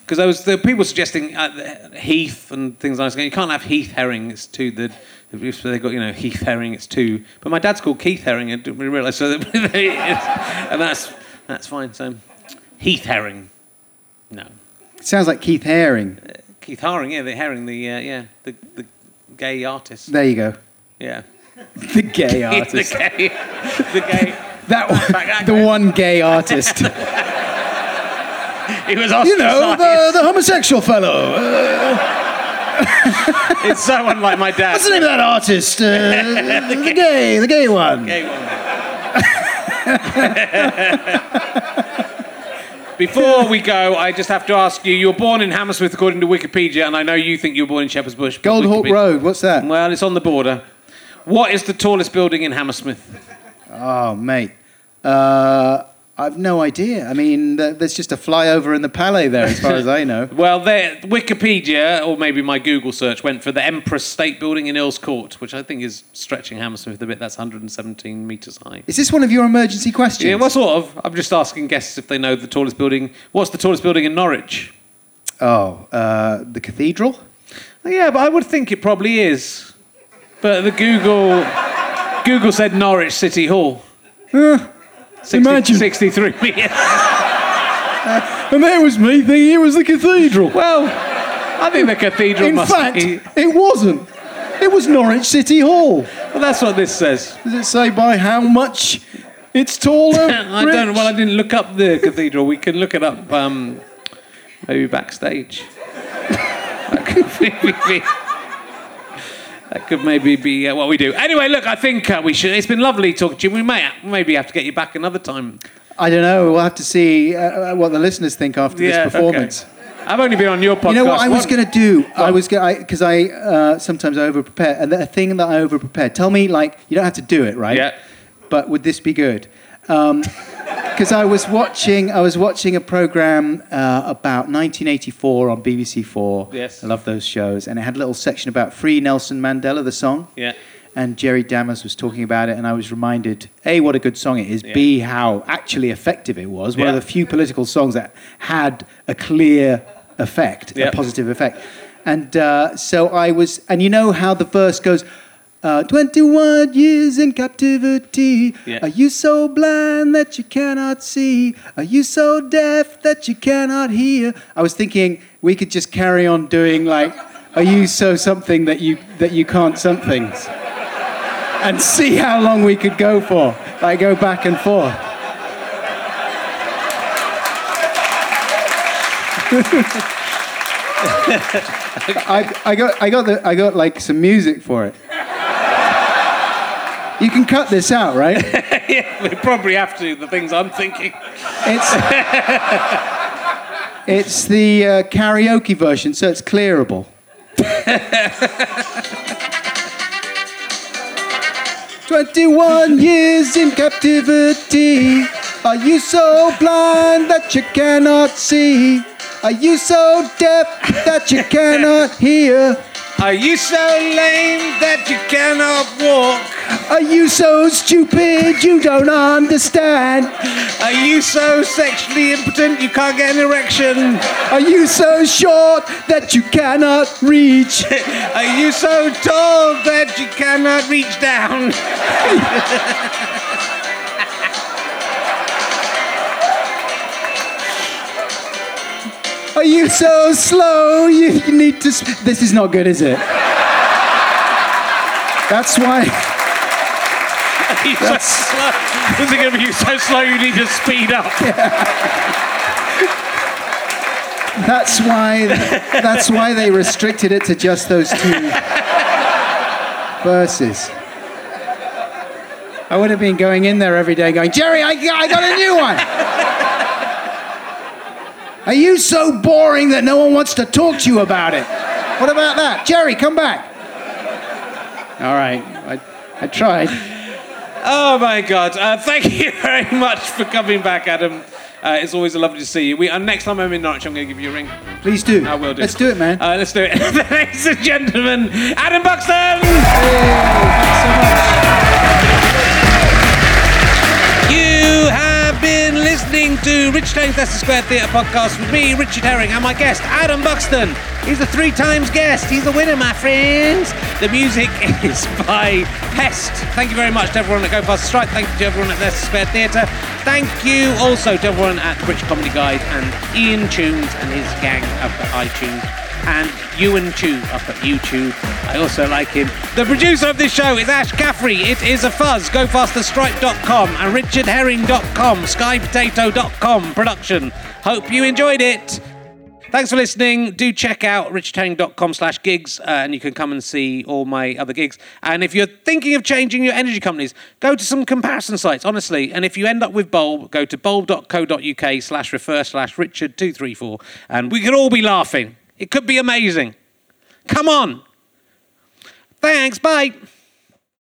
Because there was the people suggesting uh, Heath and things like that. You can't have Heath herring. It's too the. If they got you know Heath herring, it's two, But my dad's called Keith herring. I didn't really realise. So that, [laughs] and that's that's fine. So Heath herring. No, It sounds like Keith Haring. Keith Haring. Yeah, the herring. The uh, yeah the the gay artist. There you go. Yeah. [laughs] [laughs] The gay artist. the gay. The gay. that one, that the one gay artist. He was you know, the, the homosexual fellow. Uh, It's so unlike my dad. what's the name of that artist? Uh, [laughs] the gay, the gay one. Gay one. Before we go, I just have to ask you: You were born in Hammersmith, according to Wikipedia, and I know you think you were born in Shepherd's Bush. but Goldhawk Wikipedia- Road. What's that? Well, it's on the border. What is the tallest building in Hammersmith? Oh, mate. Uh, I've no idea. I mean, there's just a flyover in the Palais there, as far as I know. [laughs] Well, there, Wikipedia, or maybe my Google search, went for the Empress State Building in Earls Court, which I think is stretching Hammersmith a bit. That's 117 metres high. Is this one of your emergency questions? Yeah, well, sort of. I'm just asking guests if they know the tallest building. What's the tallest building in Norwich? Oh, uh, the cathedral? Yeah, but I would think it probably is. But the Google Google said Norwich City Hall. 60 imagine. 63. [laughs] And there was me thinking it was the cathedral. Well, I think the cathedral In must fact, be. it wasn't. It was Norwich City Hall. Well, that's what this says. Does it say by how much it's taller? [laughs] I don't. Rich? Well, I didn't look up the cathedral. We can look it up. Um, maybe backstage. [laughs] that could maybe be. That could maybe be uh, what we do. Anyway, look, I think uh, we should. It's been lovely talking to you. We may maybe have to get you back another time. I don't know. We'll have to see uh, what the listeners think after Yeah, this performance. okay. I've only been on your podcast. You know what I was going to do? I was going because I, uh, sometimes over prepare, and the thing that I over prepare. Tell me, like you don't have to do it, right? Yeah. But would this be good? Because I was watching, I was watching a program uh, about 1984 on BBC Four. Yes. I love those shows, and it had a little section about Free Nelson Mandela, the song. Yeah. And Jerry Dammers was talking about it, and I was reminded: a, what a good song it is; Yeah. b, how actually effective it was. One Yeah. of the few political songs that had a clear effect, Yeah. a positive effect. And uh, so I was, and you know how the verse goes. Uh, 21 years in captivity. Yeah. Are you so blind that you cannot see? Are you so deaf that you cannot hear? I was thinking we could just carry on doing like, are you so something that you that you can't somethings? And see how long we could go for. Like go back and forth. [laughs] I, I got I got the I got like some music for it. You can cut this out, right? [laughs] yeah, we probably have to. The things I'm thinking. It's it's the uh, karaoke version, so it's clearable. [laughs] Twenty-one years in captivity. Are you so blind that you cannot see? Are you so deaf that you cannot hear? [laughs] Are you so lame that you cannot walk? Are you so stupid you don't understand? Are you so sexually impotent you can't get an erection? Are you so short that you cannot reach? [laughs] Are you so tall that you cannot reach down? [laughs] Are you so slow you, need to. Sp- this is not good, is it? That's why. Are you so slow? Is it going to be so slow you need to speed up? Yeah. [laughs] That's why. That's why they restricted it to just those two verses. I would have been going in there every day going, Jerry, I, I got a new one. Are you so boring that no one wants to talk to you about it? What about that? Jerry, come back. All right, I, I tried. Oh my God! Uh, thank [laughs] you very much for coming back, Adam. Uh, it's always lovely to see you. We, uh, next time I'm in Norwich, I'm going to give you a ring. Please do. I will do. Let's do it, man. Uh, let's do it. [laughs] Ladies and gentlemen, Adam Buxton. You listening to Rich Herring's Leicester Square Theatre podcast with me, Richard Herring, and my guest, Adam Buxton. He's a three times guest. He's a winner, my friends. The music [laughs] is by Pest. Thank you very much to everyone at Go Faster Stripe. Thank you to everyone at Leicester Square Theatre. Thank you also to everyone at the British Comedy Guide and Ian Tunes and his gang up at iTunes and Ewan Chu up at YouTube. I also like him. The producer of this show is Ash Caffrey. It is a fuzz. GoFasterStripe.com and RichardHerring.com, SkyPotato.com production. Hope you enjoyed it. Thanks for listening. Do check out richardherring.com slash gigs uh, and you can come and see all my other gigs. And if you're thinking of changing your energy companies, go to some comparison sites, honestly. And if you end up with Bulb, go to bulb.co.uk slash refer slash richard234 and we could all be laughing. It could be amazing. Come on. Thanks. Bye.